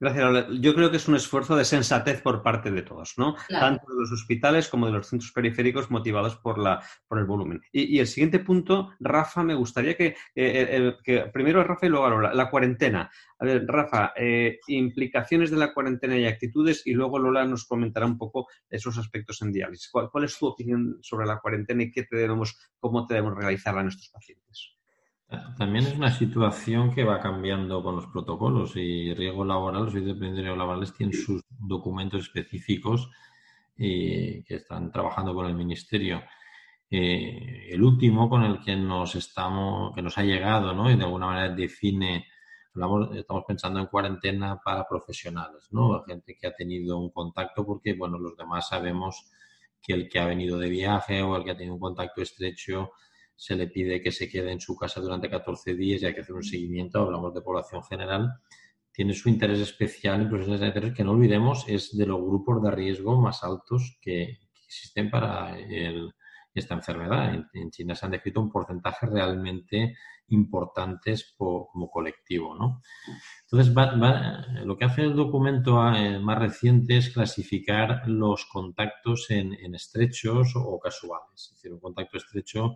Gracias, Yo creo que es un esfuerzo de sensatez por parte de todos, ¿no? Tanto de los hospitales como de los centros periféricos motivados por, la, por el volumen. Y, el siguiente punto, Rafa, me gustaría que, eh, primero Rafa y luego Lola, la cuarentena. A ver, Rafa, eh, implicaciones de la cuarentena y actitudes y luego Lola nos comentará un poco esos aspectos en diálisis. ¿Cuál, es tu opinión sobre la cuarentena y qué debemos, cómo debemos realizarla a nuestros pacientes? También es una situación que va cambiando con los protocolos y riesgo laboral, los servicios de laborales tienen sus documentos específicos eh, que están trabajando con el ministerio. Eh, el último con el que nos estamos, que nos ha llegado, ¿no? Y de alguna manera define estamos pensando en cuarentena para profesionales, ¿no? Gente que ha tenido un contacto porque, bueno, los demás sabemos que el que ha venido de viaje o el que ha tenido un contacto estrecho se le pide que se quede en su casa durante 14 días y hay que hacer un seguimiento, hablamos de población general, tiene su interés especial en profesiones sanitarias que no olvidemos es de los grupos de riesgo más altos que, existen para esta enfermedad. En, China se han descrito un porcentaje realmente importantes como colectivo. ¿no? Entonces, lo que hace el documento eh, más reciente es clasificar los contactos en, en estrechos o casuales. Es decir, un contacto estrecho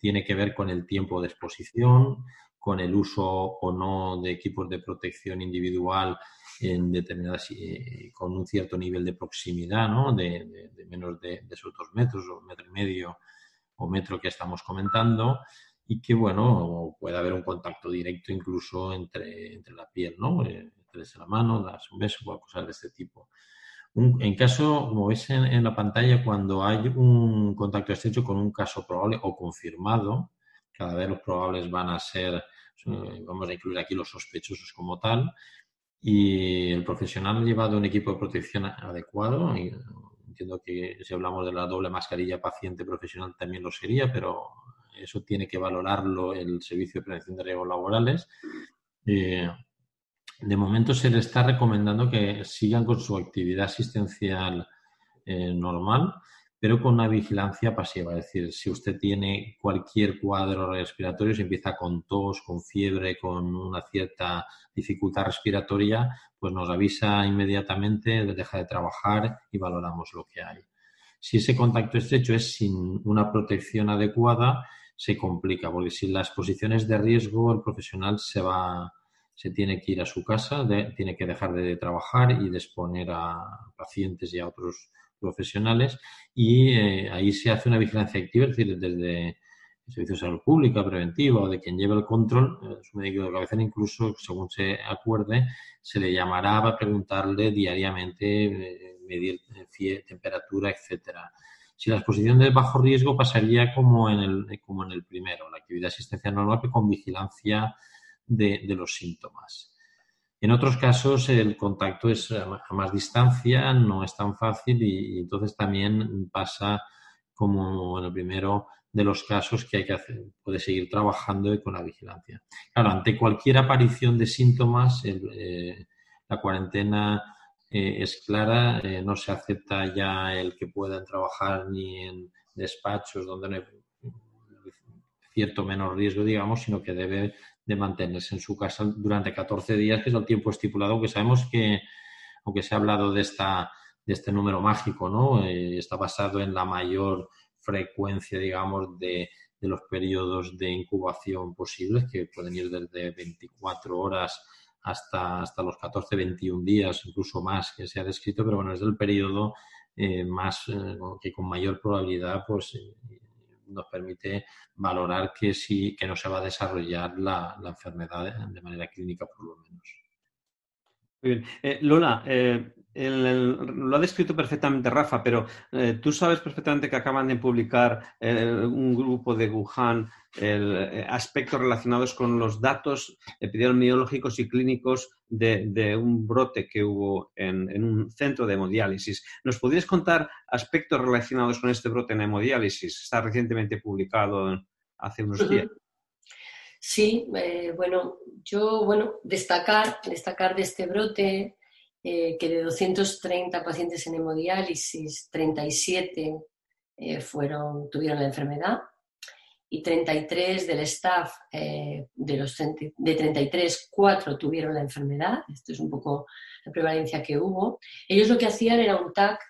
tiene que ver con el tiempo de exposición, con el uso o no de equipos de protección individual en determinadas, eh, con un cierto nivel de proximidad, ¿no? de, menos de, esos dos metros o metro y medio o metro que estamos comentando y que, bueno, puede haber un contacto directo incluso entre, entre la piel, ¿no? Eh, entre la mano, das un beso o cosas de este tipo. En caso, como veis en, en, la pantalla, cuando hay un contacto estrecho con un caso probable o confirmado, cada vez los probables van a ser, vamos a incluir aquí los sospechosos como tal, y el profesional ha llevado un equipo de protección adecuado. entiendo que si hablamos de la doble mascarilla paciente profesional también lo sería, pero eso tiene que valorarlo el Servicio de Prevención de Riesgos Laborales. Eh, de momento se le está recomendando que sigan con su actividad asistencial eh, normal pero con una vigilancia pasiva. Es decir, si usted tiene cualquier cuadro respiratorio, si empieza con tos, con fiebre, con una cierta dificultad respiratoria, pues nos avisa inmediatamente, deja de trabajar y valoramos lo que hay. Si ese contacto estrecho es sin una protección adecuada, se complica, porque si la exposición es de riesgo, el profesional se va, se tiene que ir a su casa, tiene que dejar de trabajar y disponer a pacientes y a otros profesionales y eh, ahí se hace una vigilancia activa, es decir, desde el Servicio de Salud Pública, preventiva o de quien lleva el control, eh, su médico de cabecera incluso, según se acuerde, se le llamará a preguntarle diariamente, eh, medir temperatura, etcétera. Si la exposición de bajo riesgo pasaría como en el, como en el primero, la actividad asistencial normal, con vigilancia de los síntomas. En otros casos el contacto es a más distancia, no es tan fácil y, entonces también pasa como en el primero de los casos que hay que hacer, puede seguir trabajando con la vigilancia. Claro, ante cualquier aparición de síntomas, eh, la cuarentena eh, es clara, eh, no se acepta ya el que puedan trabajar ni en despachos donde no hay cierto menor riesgo, digamos, sino que debe de mantenerse en su casa durante 14 días, que es el tiempo estipulado, aunque sabemos que, aunque se ha hablado de, esta, de este número mágico, ¿no? Eh, está basado en la mayor frecuencia, digamos, de, de los periodos de incubación posibles, que pueden ir desde 24 horas hasta, hasta los 14, 21 días, incluso más que se ha descrito, pero bueno, es el periodo eh, más eh, que con mayor probabilidad pues nos permite valorar que sí, que no se va a desarrollar la, enfermedad de manera clínica por lo menos. Muy bien. Eh, Lola, eh, lo ha descrito perfectamente Rafa, pero eh, tú sabes perfectamente que acaban de publicar un grupo de Wuhan aspectos relacionados con los datos epidemiológicos y clínicos de, un brote que hubo en, un centro de hemodiálisis. ¿Nos podrías contar aspectos relacionados con este brote en hemodiálisis? Está recientemente publicado hace unos días. Sí, eh, bueno, yo, bueno, destacar, destacar de este brote eh, que de 230 pacientes en hemodiálisis, 37 eh, fueron, tuvieron la enfermedad y 33 del staff, eh, de los de 33, 4 tuvieron la enfermedad. Esto es un poco la prevalencia que hubo. Ellos lo que hacían era un TAC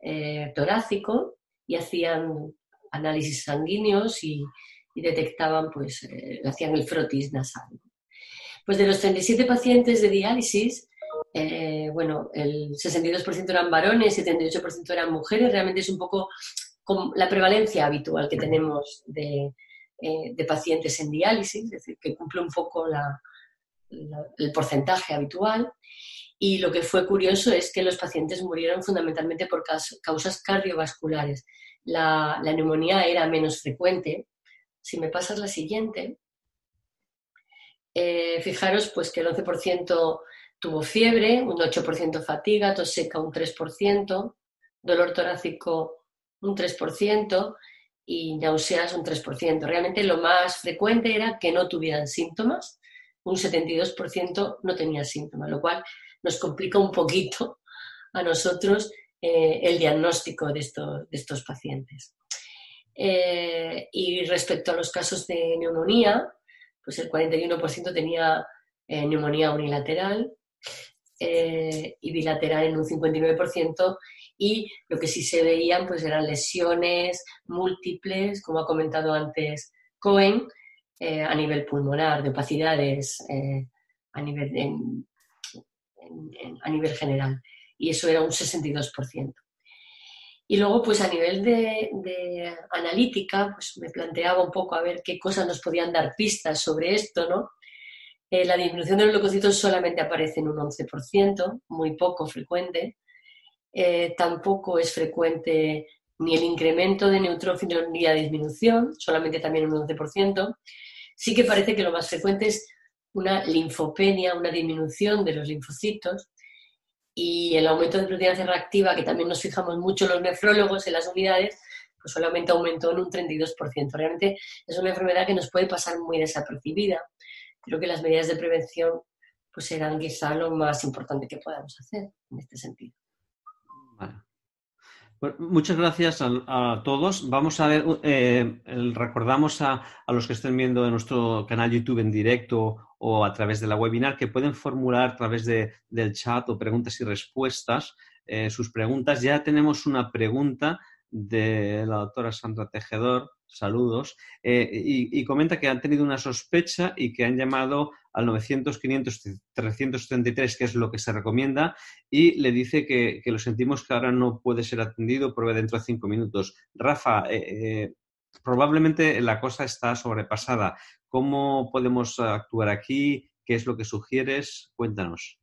eh, torácico y hacían análisis sanguíneos y, detectaban, pues, eh, hacían el frotis nasal. Pues de los 37 pacientes de diálisis, bueno, el 62% eran varones y 78% eran mujeres. Realmente es un poco con la prevalencia habitual que tenemos de, eh, pacientes en diálisis, es decir, que cumple un poco el porcentaje habitual. Y lo que fue curioso es que los pacientes murieron fundamentalmente por causas cardiovasculares. La, neumonía era menos frecuente. Si me pasas la siguiente, eh, fijaros pues que el 11% tuvo fiebre, un 8% fatiga, tos seca un 3%, dolor torácico un 3%, y náuseas un 3%. Realmente lo más frecuente era que no tuvieran síntomas, un 72% no tenía síntomas, lo cual nos complica un poquito a nosotros eh, el diagnóstico de estos, de estos pacientes. Eh, y respecto a los casos de neumonía, pues el 41% tenía eh, neumonía unilateral y bilateral en un 59% y lo que sí se veían pues eran lesiones múltiples, como ha comentado antes Cohen, a nivel pulmonar, de opacidades a, nivel, a nivel general y eso era un 62%. Y luego, pues a nivel de, analítica, pues me planteaba un poco a ver qué cosas nos podían dar pistas sobre esto, ¿no? Eh, la disminución de los leucocitos solamente aparece en un 11%, muy poco frecuente. Eh, tampoco es frecuente ni el incremento de neutrófilos ni la disminución, solamente también un 11%. Sí que parece que lo más frecuente es una linfopenia, una disminución de los linfocitos, y el aumento de proteína C reactiva, que también nos fijamos mucho los nefrólogos en las unidades, pues solamente aumentó en un 32%. Realmente es una enfermedad que nos puede pasar muy desapercibida. Creo que las medidas de prevención pues serán quizá lo más importante que podamos hacer en este sentido. Pues muchas gracias a, todos. Vamos a ver, eh, recordamos a, a, los que estén viendo en nuestro canal YouTube en directo o a través de la webinar que pueden formular a través de, del chat o preguntas y respuestas eh, sus preguntas. Ya tenemos una pregunta de la doctora Sandra Tejedor, saludos, eh, y, comenta que han tenido una sospecha y que han llamado al 900-500-333, que es lo que se recomienda, y le dice que, lo sentimos que ahora no puede ser atendido, pruebe dentro de cinco minutos. Rafa, eh, probablemente la cosa está sobrepasada. ¿Cómo podemos actuar aquí? ¿Qué es lo que sugieres? Cuéntanos.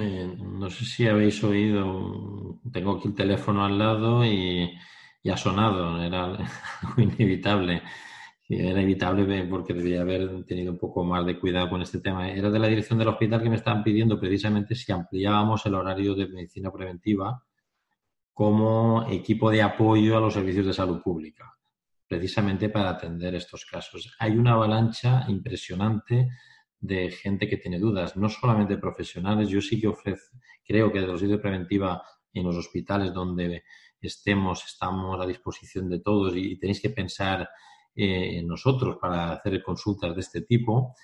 Eh, no sé si habéis oído, tengo aquí el teléfono al lado y, ha sonado, era algo inevitable. Era inevitable porque debía haber tenido un poco más de cuidado con este tema. Era de la dirección del hospital que me estaban pidiendo precisamente si ampliábamos el horario de medicina preventiva como equipo de apoyo a los servicios de salud pública precisamente para atender estos casos. Hay una avalancha impresionante de gente que tiene dudas, no solamente profesionales. Yo sí que ofrezco, creo que de los sitios de preventiva en los hospitales donde estemos, estamos a disposición de todos y, tenéis que pensar eh, en nosotros para hacer consultas de este tipo.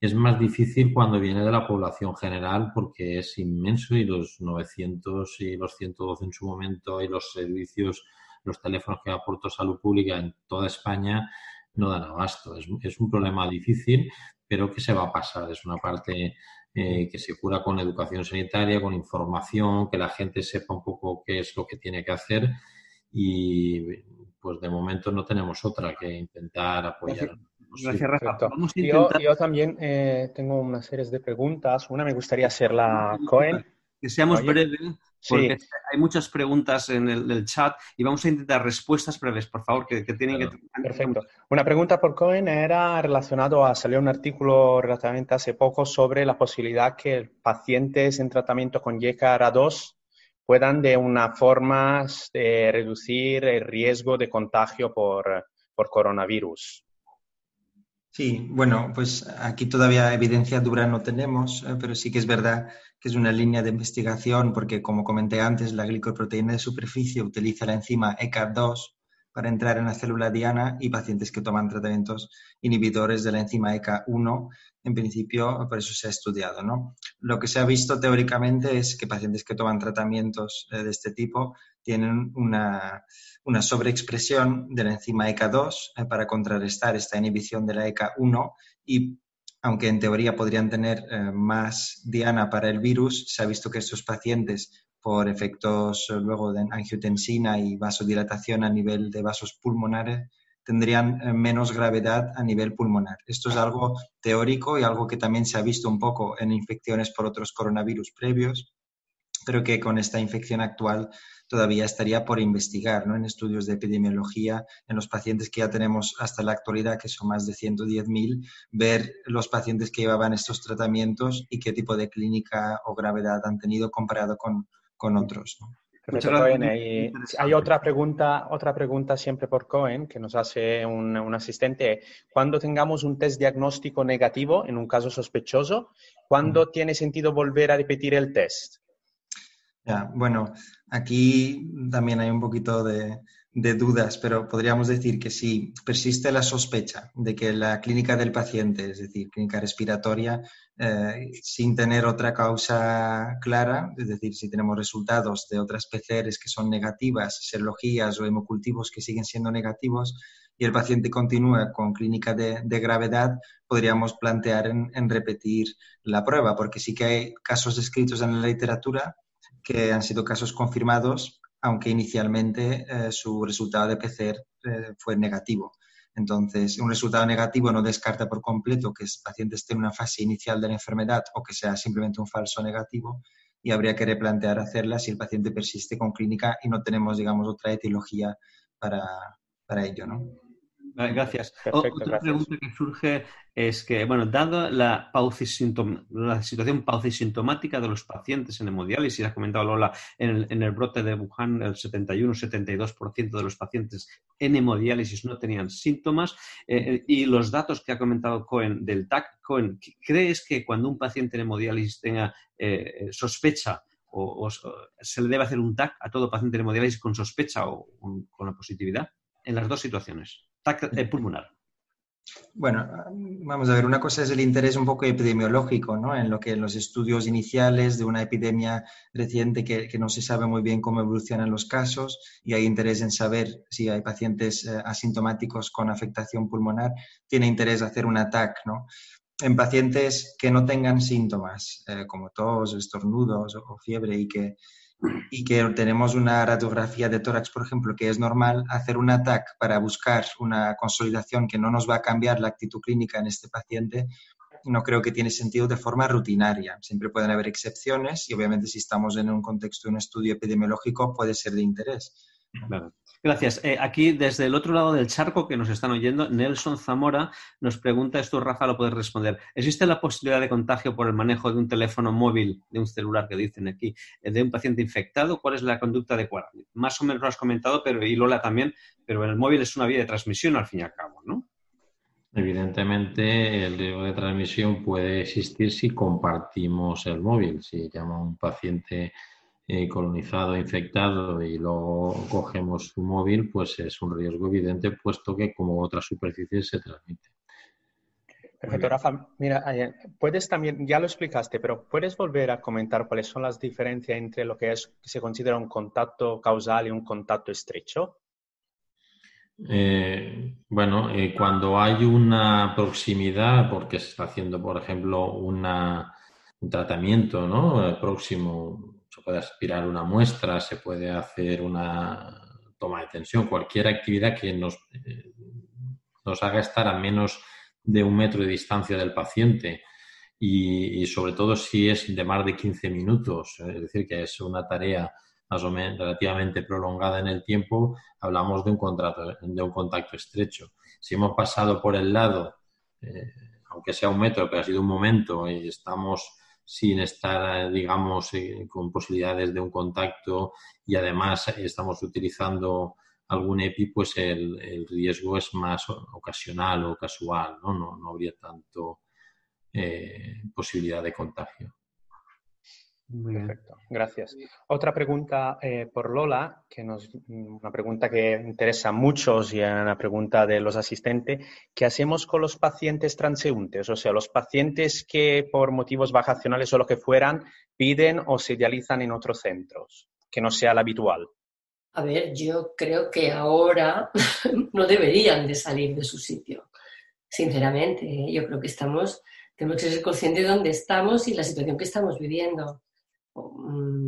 Es más difícil cuando viene de la población general porque es inmenso y los 900 y los 112 en su momento y los servicios los teléfonos que aportó Salud Pública en toda España no dan abasto. Es, un problema difícil, pero que se va a pasar. Es una parte eh, que se cura con educación sanitaria, con información, que la gente sepa un poco qué es lo que tiene que hacer y pues de momento no tenemos otra que intentar apoyar. Gracias, Rafa. yo, también eh, tengo una serie de preguntas. Una me gustaría hacerla Cohen. Que seamos breves, porque hay muchas preguntas en el, chat y vamos a intentar respuestas breves, por favor, que, tienen que... Perfecto. Una pregunta por Cohen era relacionado a, salió un artículo relativamente hace poco sobre la posibilidad que pacientes en tratamiento con YKR2 puedan de una forma de reducir el riesgo de contagio por, por coronavirus. Sí, bueno, pues aquí todavía evidencia dura no tenemos, eh, pero sí que es verdad que es una línea de investigación porque, como comenté antes, la glicoproteína de superficie utiliza la enzima ECA2 para entrar en la célula diana y pacientes que toman tratamientos inhibidores de la enzima ECA1, en principio, por eso se ha estudiado. ¿no? Lo que se ha visto teóricamente es que pacientes que toman tratamientos eh, de este tipo tienen una, una sobreexpresión de la enzima ECA2 eh, para contrarrestar esta inhibición de la ECA1 y aunque en teoría podrían tener eh, más diana para el virus, se ha visto que estos pacientes, por efectos eh, luego de angiotensina y vasodilatación a nivel de vasos pulmonares, tendrían eh, menos gravedad a nivel pulmonar. Esto es algo teórico y algo que también se ha visto un poco en infecciones por otros coronavirus previos, pero que con esta infección actual todavía estaría por investigar ¿no? en estudios de epidemiología, en los pacientes que ya tenemos hasta la actualidad, que son más de 110.000, ver los pacientes que llevaban estos tratamientos y qué tipo de clínica o gravedad han tenido comparado con, con otros. Hay otra pregunta, otra pregunta siempre por Cohen que nos hace un, asistente. Cuando tengamos un test diagnóstico negativo en un caso sospechoso, ¿cuándo tiene sentido volver a repetir el test? Ya, bueno, aquí también hay un poquito de, dudas, pero podríamos decir que si persiste la sospecha de que la clínica del paciente, es decir, clínica respiratoria, eh, sin tener otra causa clara, es decir, si tenemos resultados de otras PCRs que son negativas, serologías o hemocultivos que siguen siendo negativos, y el paciente continúa con clínica de, gravedad, podríamos plantear en, en, repetir la prueba, porque sí que hay casos descritos en la literatura que han sido casos confirmados aunque inicialmente eh, su resultado de PCR eh, fue negativo. Entonces, un resultado negativo no descarta por completo que el paciente esté en una fase inicial de la enfermedad o que sea simplemente un falso negativo y habría que replantear hacerla si el paciente persiste con clínica y no tenemos, digamos, otra etiología para, para ello, ¿no? Gracias. Otra pregunta que surge es que, bueno, dado la, la situación paucisintomática de los pacientes en hemodiálisis, ha comentado Lola, en el, brote de Wuhan el 71-72% de los pacientes en hemodiálisis no tenían síntomas, eh, eh, y los datos que ha comentado Cohen del TAC, Cohen, ¿crees que cuando un paciente en hemodiálisis tenga eh, sospecha o, se le debe hacer un TAC a todo paciente en hemodiálisis con sospecha o con la positividad? En las dos situaciones. Eh, pulmonar. Bueno, vamos a ver, una cosa es el interés un poco epidemiológico, ¿no? En lo que en los estudios iniciales de una epidemia reciente que, no se sabe muy bien cómo evolucionan los casos y hay interés en saber si hay pacientes eh, asintomáticos con afectación pulmonar, tiene interés hacer un ATAC, ¿no? En pacientes que no tengan síntomas, eh, como tos, estornudos o fiebre y que y que tenemos una radiografía de tórax, por ejemplo, que es normal, hacer un ATAC para buscar una consolidación que no nos va a cambiar la actitud clínica en este paciente, no creo que tiene sentido de forma rutinaria. Siempre pueden haber excepciones y obviamente si estamos en un contexto de un estudio epidemiológico puede ser de interés. Gracias. Eh, aquí, desde el otro lado del charco que nos están oyendo, Nelson Zamora nos pregunta, esto Rafa lo puedes responder, ¿existe la posibilidad de contagio por el manejo de un teléfono móvil, de un celular que dicen aquí, eh, de un paciente infectado? ¿Cuál es la conducta adecuada? Más o menos lo has comentado, pero y Lola también, pero el móvil es una vía de transmisión al fin y al cabo, ¿no? Evidentemente, el riesgo de transmisión puede existir si compartimos el móvil. Si llama un paciente eh, colonizado, infectado y luego cogemos su móvil, pues es un riesgo evidente, puesto que como otras superficies se transmite. Perfecto, Rafa. Mira, eh, puedes también, ya lo explicaste, pero ¿puedes volver a comentar cuáles son las diferencias entre lo que, es, que se considera un contacto causal y un contacto estrecho? Eh, bueno, cuando hay una proximidad, porque se está haciendo, por ejemplo, una, un tratamiento ¿no? próximo puede aspirar una muestra, se puede hacer una toma de tensión, cualquier actividad que nos, eh, nos haga estar a menos de un metro de distancia del paciente y, sobre todo si es de más de 15 minutos, es decir, que es una tarea más o menos relativamente prolongada en el tiempo, hablamos de un, contrato, de un contacto estrecho. Si hemos pasado por el lado, eh, aunque sea un metro, pero ha sido un momento y estamos sin estar, digamos, eh, con posibilidades de un contacto y además estamos utilizando algún EPI, pues el, riesgo es más ocasional o casual, ¿no? No, habría tanto eh, posibilidad de contagio. Perfecto, gracias. Otra pregunta eh, por Lola, que nos, una pregunta que interesa a muchos y una pregunta de los asistentes. ¿Qué hacemos con los pacientes transeúntes? O sea, los pacientes que por motivos vacacionales o lo que fueran piden o se dializan en otros centros, que no sea el habitual. A ver, yo creo que ahora no deberían de salir de su sitio, sinceramente. ¿eh? Yo creo que estamos, tenemos que ser conscientes de dónde estamos y la situación que estamos viviendo Mm,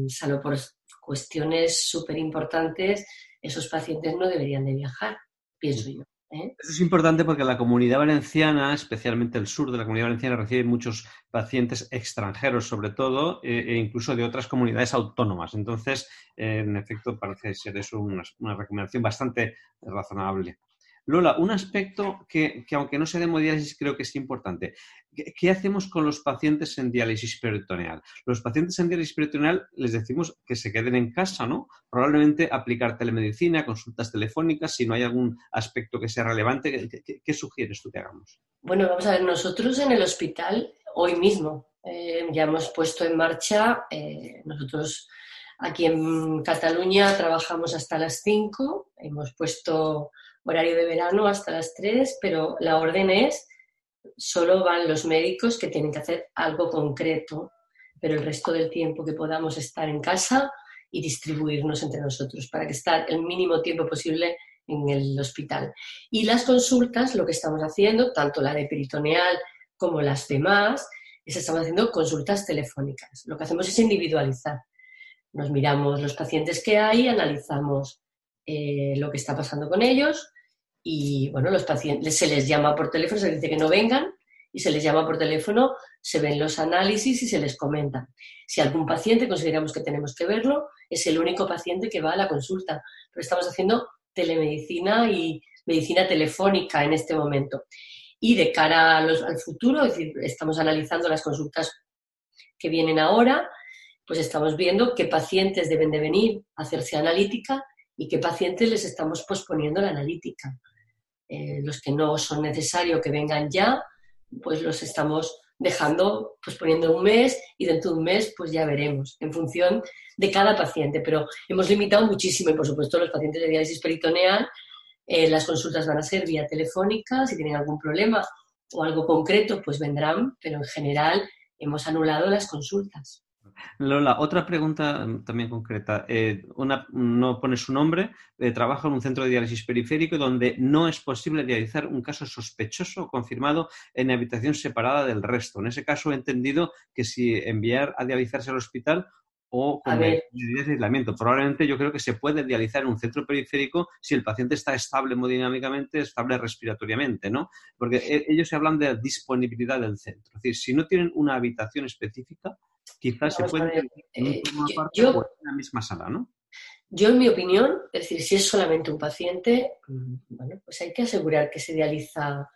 salvo por cuestiones súper importantes, esos pacientes no deberían de viajar, pienso yo. ¿eh? Eso es importante porque la comunidad valenciana, especialmente el sur de la comunidad valenciana, recibe muchos pacientes extranjeros, sobre todo, e, e incluso de otras comunidades autónomas. Entonces, en efecto, parece ser eso una, recomendación bastante razonable. Lola, un aspecto que, aunque no sea de hemodiálisis creo que es importante. ¿Qué, hacemos con los pacientes en diálisis peritoneal? Los pacientes en diálisis peritoneal les decimos que se queden en casa, ¿no? Probablemente aplicar telemedicina, consultas telefónicas, si no hay algún aspecto que sea relevante. ¿Qué, sugieres tú que hagamos? Bueno, vamos a ver, nosotros en el hospital hoy mismo eh, ya hemos puesto en marcha, eh, nosotros aquí en Cataluña trabajamos hasta las 5, hemos puesto horario de verano hasta las 3, pero la orden es, solo van los médicos que tienen que hacer algo concreto, pero el resto del tiempo que podamos estar en casa y distribuirnos entre nosotros para que estar el mínimo tiempo posible en el hospital. Y las consultas, lo que estamos haciendo, tanto la de peritoneal como las demás, es estamos haciendo consultas telefónicas. Lo que hacemos es individualizar. Nos miramos los pacientes que hay, analizamos eh, lo que está pasando con ellos, y bueno, los pacientes se les llama por teléfono, se les dice que no vengan y se les llama por teléfono, se ven los análisis y se les comenta. Si algún paciente consideramos que tenemos que verlo, es el único paciente que va a la consulta. Pero estamos haciendo telemedicina y medicina telefónica en este momento. Y de cara al futuro, estamos analizando las consultas que vienen ahora, pues estamos viendo qué pacientes deben de venir a hacerse analítica y qué pacientes les estamos posponiendo la analítica. Eh, los que no son necesarios que vengan ya, pues los estamos dejando, pues poniendo un mes y dentro de un mes pues ya veremos, en función de cada paciente. Pero hemos limitado muchísimo y por supuesto los pacientes de diálisis peritoneal, eh, las consultas van a ser vía telefónica, si tienen algún problema o algo concreto pues vendrán, pero en general hemos anulado las consultas. Lola, otra pregunta también concreta. Eh, una, no pone su nombre, eh, trabaja en un centro de diálisis periférico donde no es posible dializar un caso sospechoso o confirmado en habitación separada del resto. En ese caso he entendido que si enviar a dializarse al hospital o con medidas de aislamiento. Probablemente yo creo que se puede dializar en un centro periférico si el paciente está estable hemodinámicamente, estable respiratoriamente, ¿no? Porque eh, ellos se hablan de disponibilidad del centro. Es decir, si no tienen una habitación específica, quizás se puede eh, yo, en la misma sala, ¿no? Yo, en mi opinión, es decir, si es solamente un paciente, mm, bueno, pues hay que asegurar que se dializa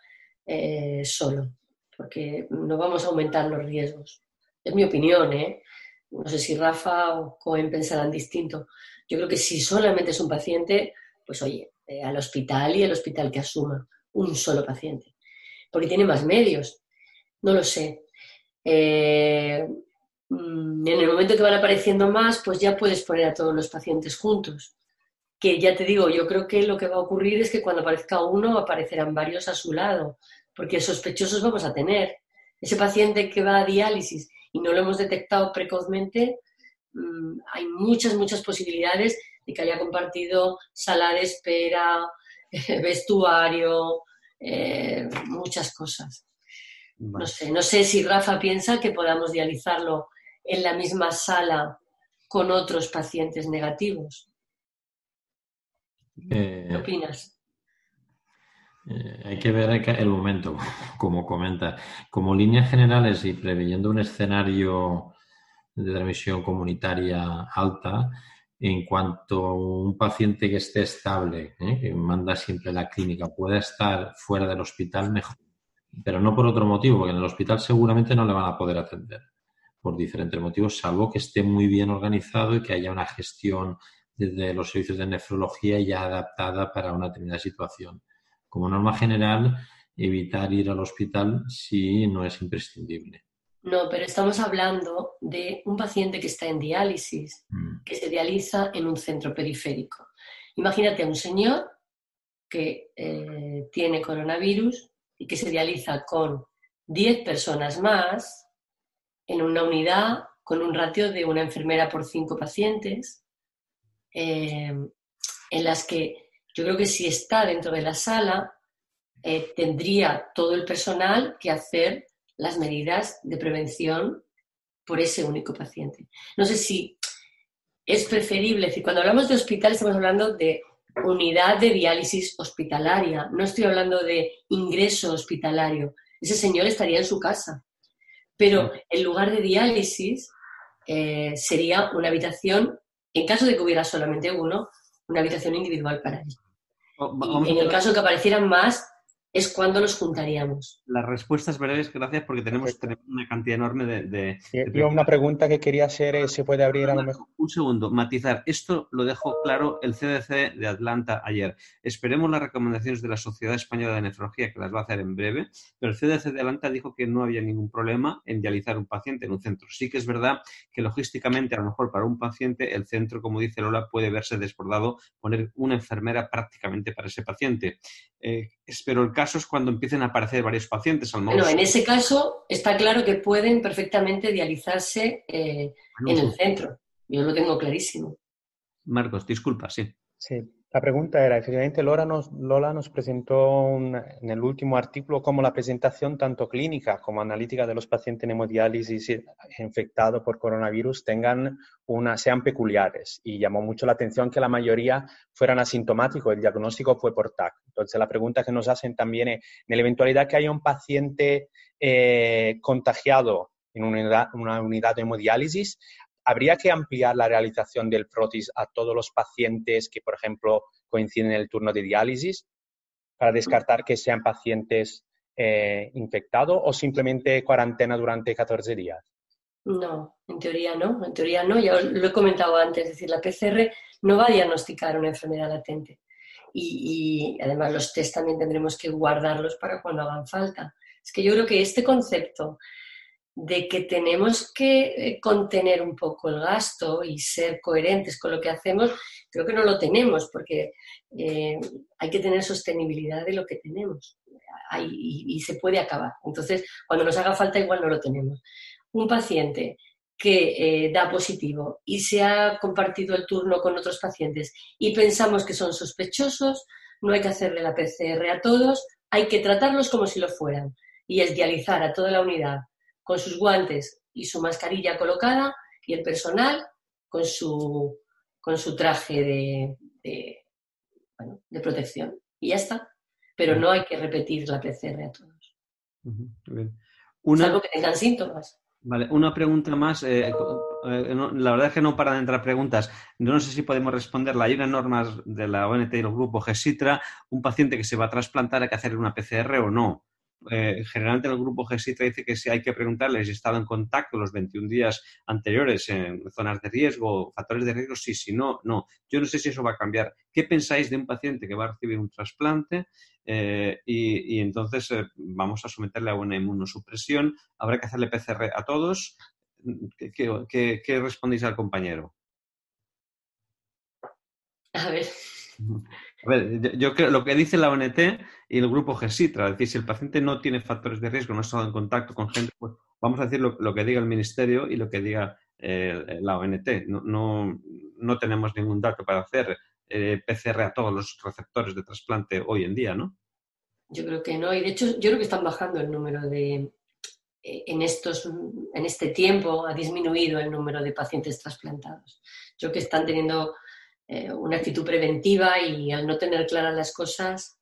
eh, solo, porque no vamos a aumentar los riesgos. Es mi opinión, ¿eh? No sé si Rafa o Cohen pensarán distinto. Yo creo que si solamente es un paciente, pues oye, eh, al hospital y el hospital que asuma un solo paciente, porque tiene más medios. No lo sé. Eh, en el momento que van apareciendo más, pues ya puedes poner a todos los pacientes juntos. Que ya te digo, yo creo que lo que va a ocurrir es que cuando aparezca uno, aparecerán varios a su lado, porque sospechosos vamos a tener. Ese paciente que va a diálisis y no lo hemos detectado precozmente, mm, hay muchas, muchas posibilidades de que haya compartido sala de espera, vestuario, eh, muchas cosas. No sé, no sé si Rafa piensa que podamos dializarlo en la misma sala con otros pacientes negativos. ¿Qué eh, opinas? Eh, hay que ver el momento, como comenta. Como líneas generales y preveyendo un escenario de transmisión comunitaria alta, en cuanto un paciente que esté estable, ¿eh? que manda siempre la clínica, pueda estar fuera del hospital, mejor. Pero no por otro motivo, porque en el hospital seguramente no le van a poder atender por diferentes motivos, salvo que esté muy bien organizado y que haya una gestión desde los servicios de nefrología ya adaptada para una determinada situación. Como norma general, evitar ir al hospital si no es imprescindible. No, pero estamos hablando de un paciente que está en diálisis, mm. que se dializa en un centro periférico. Imagínate a un señor que eh, tiene coronavirus y que se dializa con 10 personas más en una unidad con un ratio de una enfermera por cinco pacientes, eh, en las que yo creo que si está dentro de la sala, eh, tendría todo el personal que hacer las medidas de prevención por ese único paciente. No sé si es preferible, decir, cuando hablamos de hospital estamos hablando de unidad de diálisis hospitalaria, no estoy hablando de ingreso hospitalario. Ese señor estaría en su casa. Pero el lugar de diálisis eh, sería una habitación, en caso de que hubiera solamente uno, una habitación individual para él. en el caso que aparecieran más, es cuando los juntaríamos. Las respuestas breves, gracias, porque tenemos, una cantidad enorme de... Yo una pregunta que quería hacer es, ¿se puede abrir a lo mejor? Un segundo, matizar. Esto lo dejó claro el CDC de Atlanta ayer. Esperemos las recomendaciones de la Sociedad Española de Nefrología, que las va a hacer en breve, pero el CDC de Atlanta dijo que no había ningún problema en dializar un paciente en un centro. Sí que es verdad que logísticamente, a lo mejor para un paciente, el centro, como dice Lola, puede verse desbordado, poner una enfermera prácticamente para ese paciente. Eh, pero el caso es cuando empiecen a aparecer varios pacientes. Al bueno, en ese caso está claro que pueden perfectamente dializarse eh, en el centro. Yo lo tengo clarísimo. Marcos, disculpa, sí. Sí, la pregunta era, efectivamente, Lola nos, Lola nos presentó en el último artículo como la presentación tanto clínica como analítica de los pacientes en hemodiálisis infectados por coronavirus tengan una, sean peculiares y llamó mucho la atención que la mayoría fueran asintomáticos. El diagnóstico fue por TAC. Entonces, la pregunta que nos hacen también es, en la eventualidad que haya un paciente eh, contagiado en una unidad, una unidad de hemodiálisis, ¿habría que ampliar la realización del prótesis a todos los pacientes que, por ejemplo, coinciden en el turno de diálisis para descartar que sean pacientes eh, infectados o simplemente cuarentena durante 14 días? No, en teoría no, en teoría no, ya lo he comentado antes, es decir, la PCR no va a diagnosticar una enfermedad latente y, y además los test también tendremos que guardarlos para cuando hagan falta. Es que yo creo que este concepto de que tenemos que eh, contener un poco el gasto y ser coherentes con lo que hacemos, creo que no lo tenemos porque eh, hay que tener sostenibilidad de lo que tenemos y, se puede acabar. Entonces, cuando nos haga falta, igual no lo tenemos. Un paciente que eh, da positivo y se ha compartido el turno con otros pacientes y pensamos que son sospechosos, no hay que hacerle la PCR a todos, hay que tratarlos como si lo fueran y es dializar a toda la unidad con sus guantes y su mascarilla colocada y el personal con su, con su traje de, de, protección. Y ya está. Pero no hay que repetir la PCR a todos. Una... Salvo que tengan síntomas. Vale, una pregunta más. Eh, eh, la verdad es que no paran de entrar preguntas. No sé si podemos responderla. Hay unas normas de la ONT y los grupos GESITRA. Un paciente que se va a trasplantar hay que hacer una PCR o no eh, generalmente el grupo GESITRA dice que si hay que preguntarle si ha estado en contacto los 21 días anteriores en zonas de riesgo, factores de riesgo, sí, si no, no. Yo no sé si eso va a cambiar. ¿Qué pensáis de un paciente que va a recibir un trasplante eh, y, entonces eh, vamos a someterle a una inmunosupresión? ¿Habrá que hacerle PCR a todos? ¿Qué, qué respondéis al compañero? A ver. A ver, yo, creo lo que dice la ONT y el grupo GESITRA, es decir, si el paciente no tiene factores de riesgo, no ha estado en contacto con gente, pues vamos a decir lo, que diga el ministerio y lo que diga eh, la ONT. No, no, tenemos ningún dato para hacer eh, PCR a todos los receptores de trasplante hoy en día, ¿no? Yo creo que no, y de hecho yo creo que están bajando el número de, eh, en, estos, en este tiempo ha disminuido el número de pacientes trasplantados. Yo creo que están teniendo eh, una actitud preventiva y al no tener claras las cosas,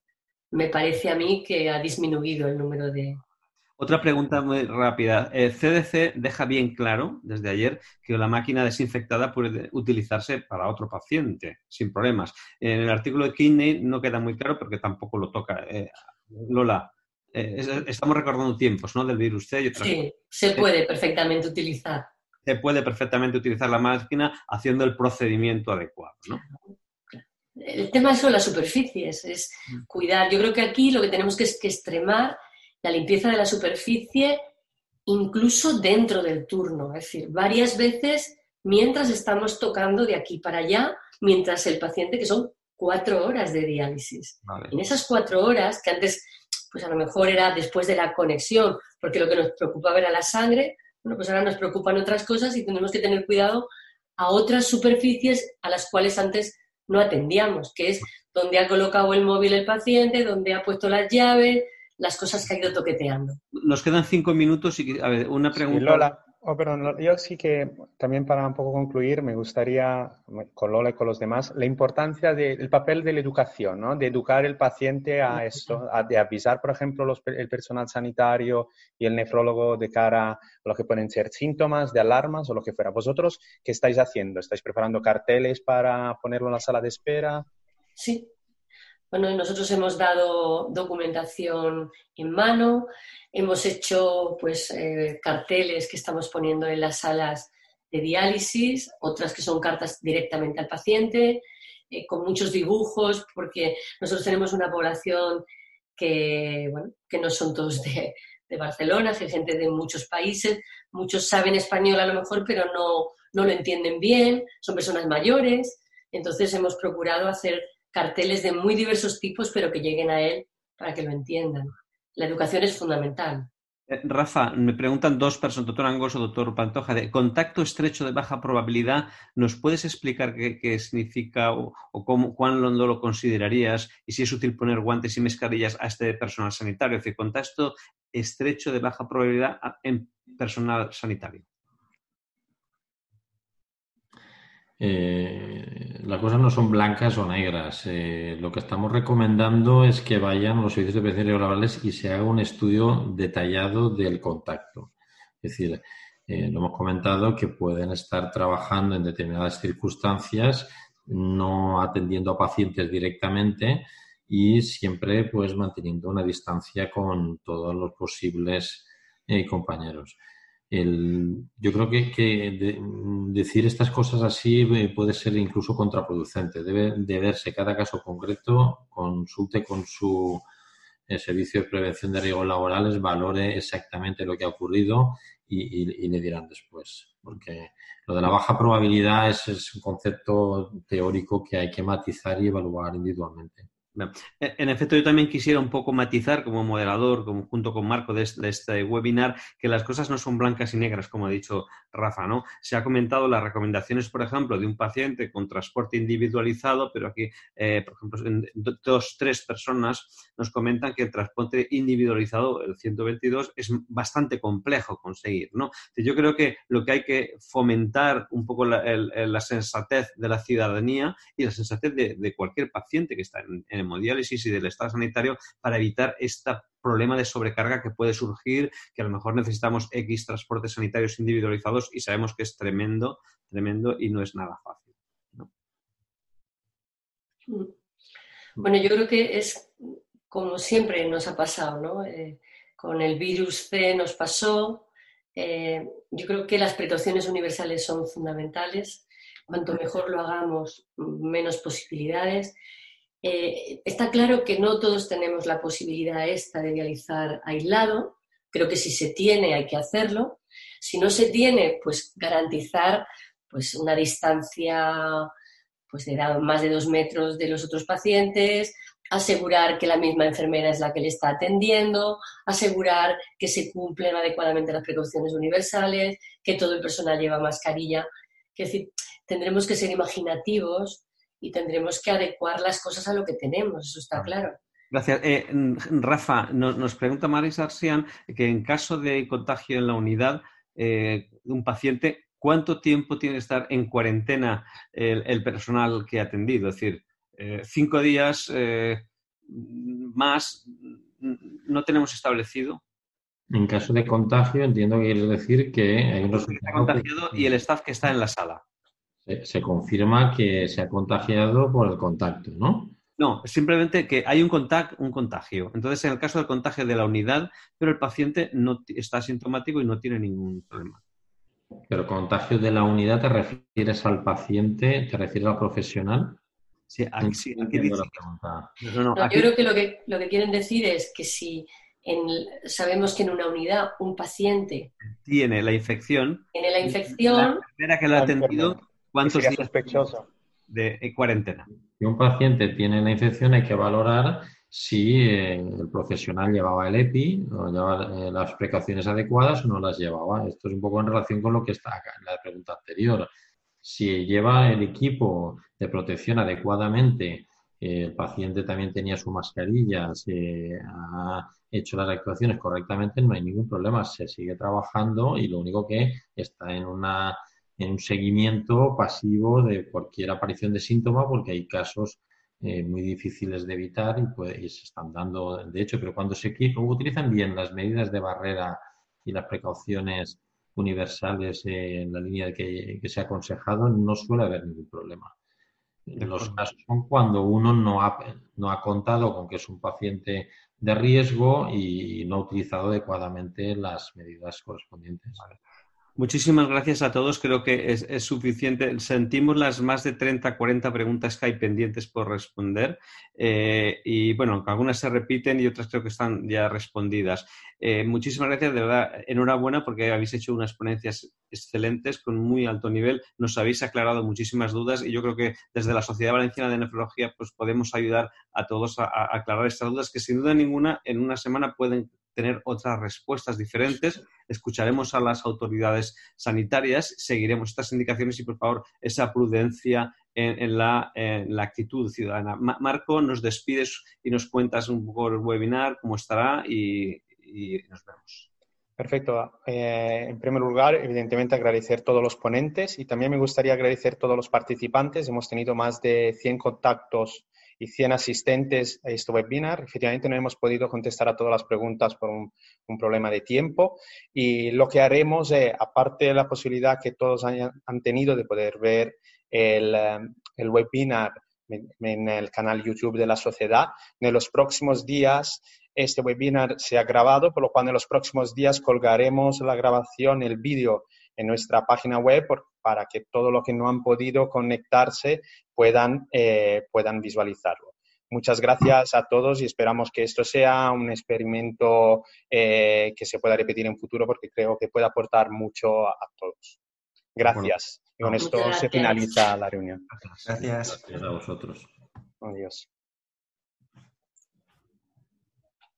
me parece a mí que ha disminuido el número de... Otra pregunta muy rápida. El CDC deja bien claro desde ayer que la máquina desinfectada puede utilizarse para otro paciente sin problemas. En el artículo de Kidney no queda muy claro porque tampoco lo toca. Eh, Lola, eh, estamos recordando tiempos ¿no? del virus C y otras Sí, se puede perfectamente utilizar se puede perfectamente utilizar la máquina haciendo el procedimiento adecuado. ¿no? El tema son las superficies, es mm. cuidar. Yo creo que aquí lo que tenemos que es que extremar la limpieza de la superficie incluso dentro del turno, es decir, varias veces mientras estamos tocando de aquí para allá, mientras el paciente, que son cuatro horas de diálisis. En esas cuatro horas, que antes, pues a lo mejor era después de la conexión, porque lo que nos preocupaba era la sangre, bueno, pues ahora nos preocupan otras cosas y tenemos que tener cuidado a otras superficies a las cuales antes no atendíamos, que es donde ha colocado el móvil el paciente, donde ha puesto las llaves, las cosas que ha ido toqueteando. Nos quedan cinco minutos y, a ver, una pregunta. Oh, perdón, yo sí que también para un poco concluir me gustaría, con Lola y con los demás, la importancia del papel de la educación, ¿no? de educar el paciente a esto, de avisar, por ejemplo, el personal sanitario y el nefrólogo de cara a lo que pueden ser síntomas de alarmas o lo que fuera. ¿Vosotros qué estáis haciendo? ¿Estáis preparando carteles para ponerlo en la sala de espera? Sí. Bueno, nosotros hemos dado documentación en mano, hemos hecho pues eh, carteles que estamos poniendo en las salas de diálisis, otras que son cartas directamente al paciente, eh, con muchos dibujos, porque nosotros tenemos una población que, bueno, que no son todos de, de Barcelona, hay gente de muchos países, muchos saben español a lo mejor, pero no, no lo entienden bien, son personas mayores, entonces hemos procurado hacer carteles de muy diversos tipos, pero que lleguen a él para que lo entiendan. La educación es fundamental. Eh, Rafa, me preguntan dos personas, doctor Angos o doctor Pantoja, de contacto estrecho de baja probabilidad, ¿nos puedes explicar qué, significa o, cómo, cuándo lo considerarías y si es útil poner guantes y mascarillas a este personal sanitario? Es decir, contacto estrecho de baja probabilidad en personal sanitario. Eh, las cosas no son blancas o negras. Eh, lo que estamos recomendando es que vayan los servicios de prevención laborales y se haga un estudio detallado del contacto. Es decir, eh, lo hemos comentado que pueden estar trabajando en determinadas circunstancias, no atendiendo a pacientes directamente y siempre pues manteniendo una distancia con todos los posibles compañeros yo creo que, decir estas cosas así eh, puede ser incluso contraproducente. Debe de verse cada caso concreto, consulte con su eh, servicio de prevención de riesgos laborales, valore exactamente lo que ha ocurrido y, le dirán después. Porque lo de la baja probabilidad es un concepto teórico que hay que matizar y evaluar individualmente. En efecto, yo también quisiera un poco matizar como moderador, como junto con Marco de este, webinar, que las cosas no son blancas y negras, como ha dicho Rafa, ¿no? Se ha comentado las recomendaciones, por ejemplo, de un paciente con transporte individualizado, pero aquí, eh, por ejemplo, dos, tres personas nos comentan que el transporte individualizado, el 122, es bastante complejo conseguir, ¿no? Yo creo que lo que hay que fomentar un poco la, sensatez de la ciudadanía y la sensatez de, cualquier paciente que está en hemodiálisis y del estado sanitario para evitar este problema de sobrecarga que puede surgir, que a lo mejor necesitamos X transportes sanitarios individualizados y sabemos que es tremendo, tremendo y no es nada fácil. Mm. Bueno, yo creo que es como siempre nos ha pasado, ¿no? Eh, con el virus C nos pasó. Eh, yo creo que las precauciones universales son fundamentales. Cuanto mejor lo hagamos, menos posibilidades. Eh, está claro que no todos tenemos la posibilidad esta de dializar aislado. Creo que si se tiene hay que hacerlo. Si no se tiene, pues garantizar pues, una distancia pues, de más de dos metros de los otros pacientes, asegurar que la misma enfermera es la que le está atendiendo, asegurar que se cumplen adecuadamente las precauciones universales, que todo el personal lleva mascarilla. Es decir, tendremos que ser imaginativos y tendremos que adecuar las cosas a lo que tenemos, eso está claro. Gracias. Eh, Rafa, nos, pregunta Maris Arsian que en caso de contagio en la unidad eh, de un paciente, ¿cuánto tiempo tiene que estar en cuarentena el, personal que ha atendido? Es decir, eh, cinco días más no tenemos establecido. En caso de contagio, entiendo que quiere decir que hay un contagiado y el staff que está en la sala se, confirma que se ha contagiado por el contacto, ¿no? No, simplemente que hay un, un contagio. Entonces, en el caso del contagio de la unidad, pero el paciente no está asintomático y no tiene ningún problema. Pero contagio de la unidad, ¿te refieres al paciente? ¿Te refieres al profesional? Sí, aquí, dice... yo creo que lo, que lo que quieren decir es que si sabemos que en una unidad un paciente tiene la infección, tiene la infección, la que lo ha atendido ¿Cuántos días sospechoso. de cuarentena? Si un paciente tiene la infección hay que valorar si eh, el profesional llevaba el EPI, o llevaba eh, las precauciones adecuadas o no las llevaba. Esto es un poco en relación con lo que está acá en la pregunta anterior. Si lleva el equipo de protección adecuadamente, eh, el paciente también tenía su mascarilla, se ha hecho las actuaciones correctamente, no hay ningún problema. Se sigue trabajando y lo único que está en una en un seguimiento pasivo de cualquier aparición de síntoma, porque hay casos eh, muy difíciles de evitar y, se están dando, de hecho, pero cuando se utilizan bien las medidas de barrera y las precauciones universales en la línea que, que se ha aconsejado, no suele haber ningún problema. Los casos son cuando uno no ha, no ha contado con que es un paciente de riesgo y no ha utilizado adecuadamente las medidas correspondientes. Muchísimas gracias a todos. Creo que es, suficiente. Sentimos las más de 30, 40 preguntas que hay pendientes por responder. Eh, y bueno, algunas se repiten y otras creo que están ya respondidas. Eh, muchísimas gracias, de verdad, enhorabuena porque habéis hecho unas ponencias excelentes con muy alto nivel. Nos habéis aclarado muchísimas dudas y yo creo que desde la Sociedad Valenciana de Nefrología pues podemos ayudar a todos a, a aclarar estas dudas que sin duda ninguna en una semana pueden tener otras respuestas diferentes. Escucharemos a las autoridades sanitarias, seguiremos estas indicaciones y, por favor, esa prudencia en, la, actitud ciudadana. Marco, nos despides y nos cuentas un poco el webinar, cómo estará y, nos vemos. Perfecto. Eh, en primer lugar, evidentemente agradecer a todos los ponentes y también me gustaría agradecer a todos los participantes. Hemos tenido más de 100 contactos y 100 asistentes a este webinar. Efectivamente, no hemos podido contestar a todas las preguntas por un, problema de tiempo y lo que haremos, eh, aparte de la posibilidad que todos hayan, han tenido de poder ver el, eh, el webinar en, el canal YouTube de la sociedad, en los próximos días este webinar se ha grabado, por lo cual en los próximos días colgaremos la grabación, el vídeo en nuestra página web para que todo lo que no han podido conectarse puedan, eh, puedan visualizarlo. Muchas gracias a todos y esperamos que esto sea un experimento eh, que se pueda repetir en futuro porque creo que puede aportar mucho a, todos. Gracias. y con esto se finaliza la reunión. Gracias. Gracias a vosotros. Adiós.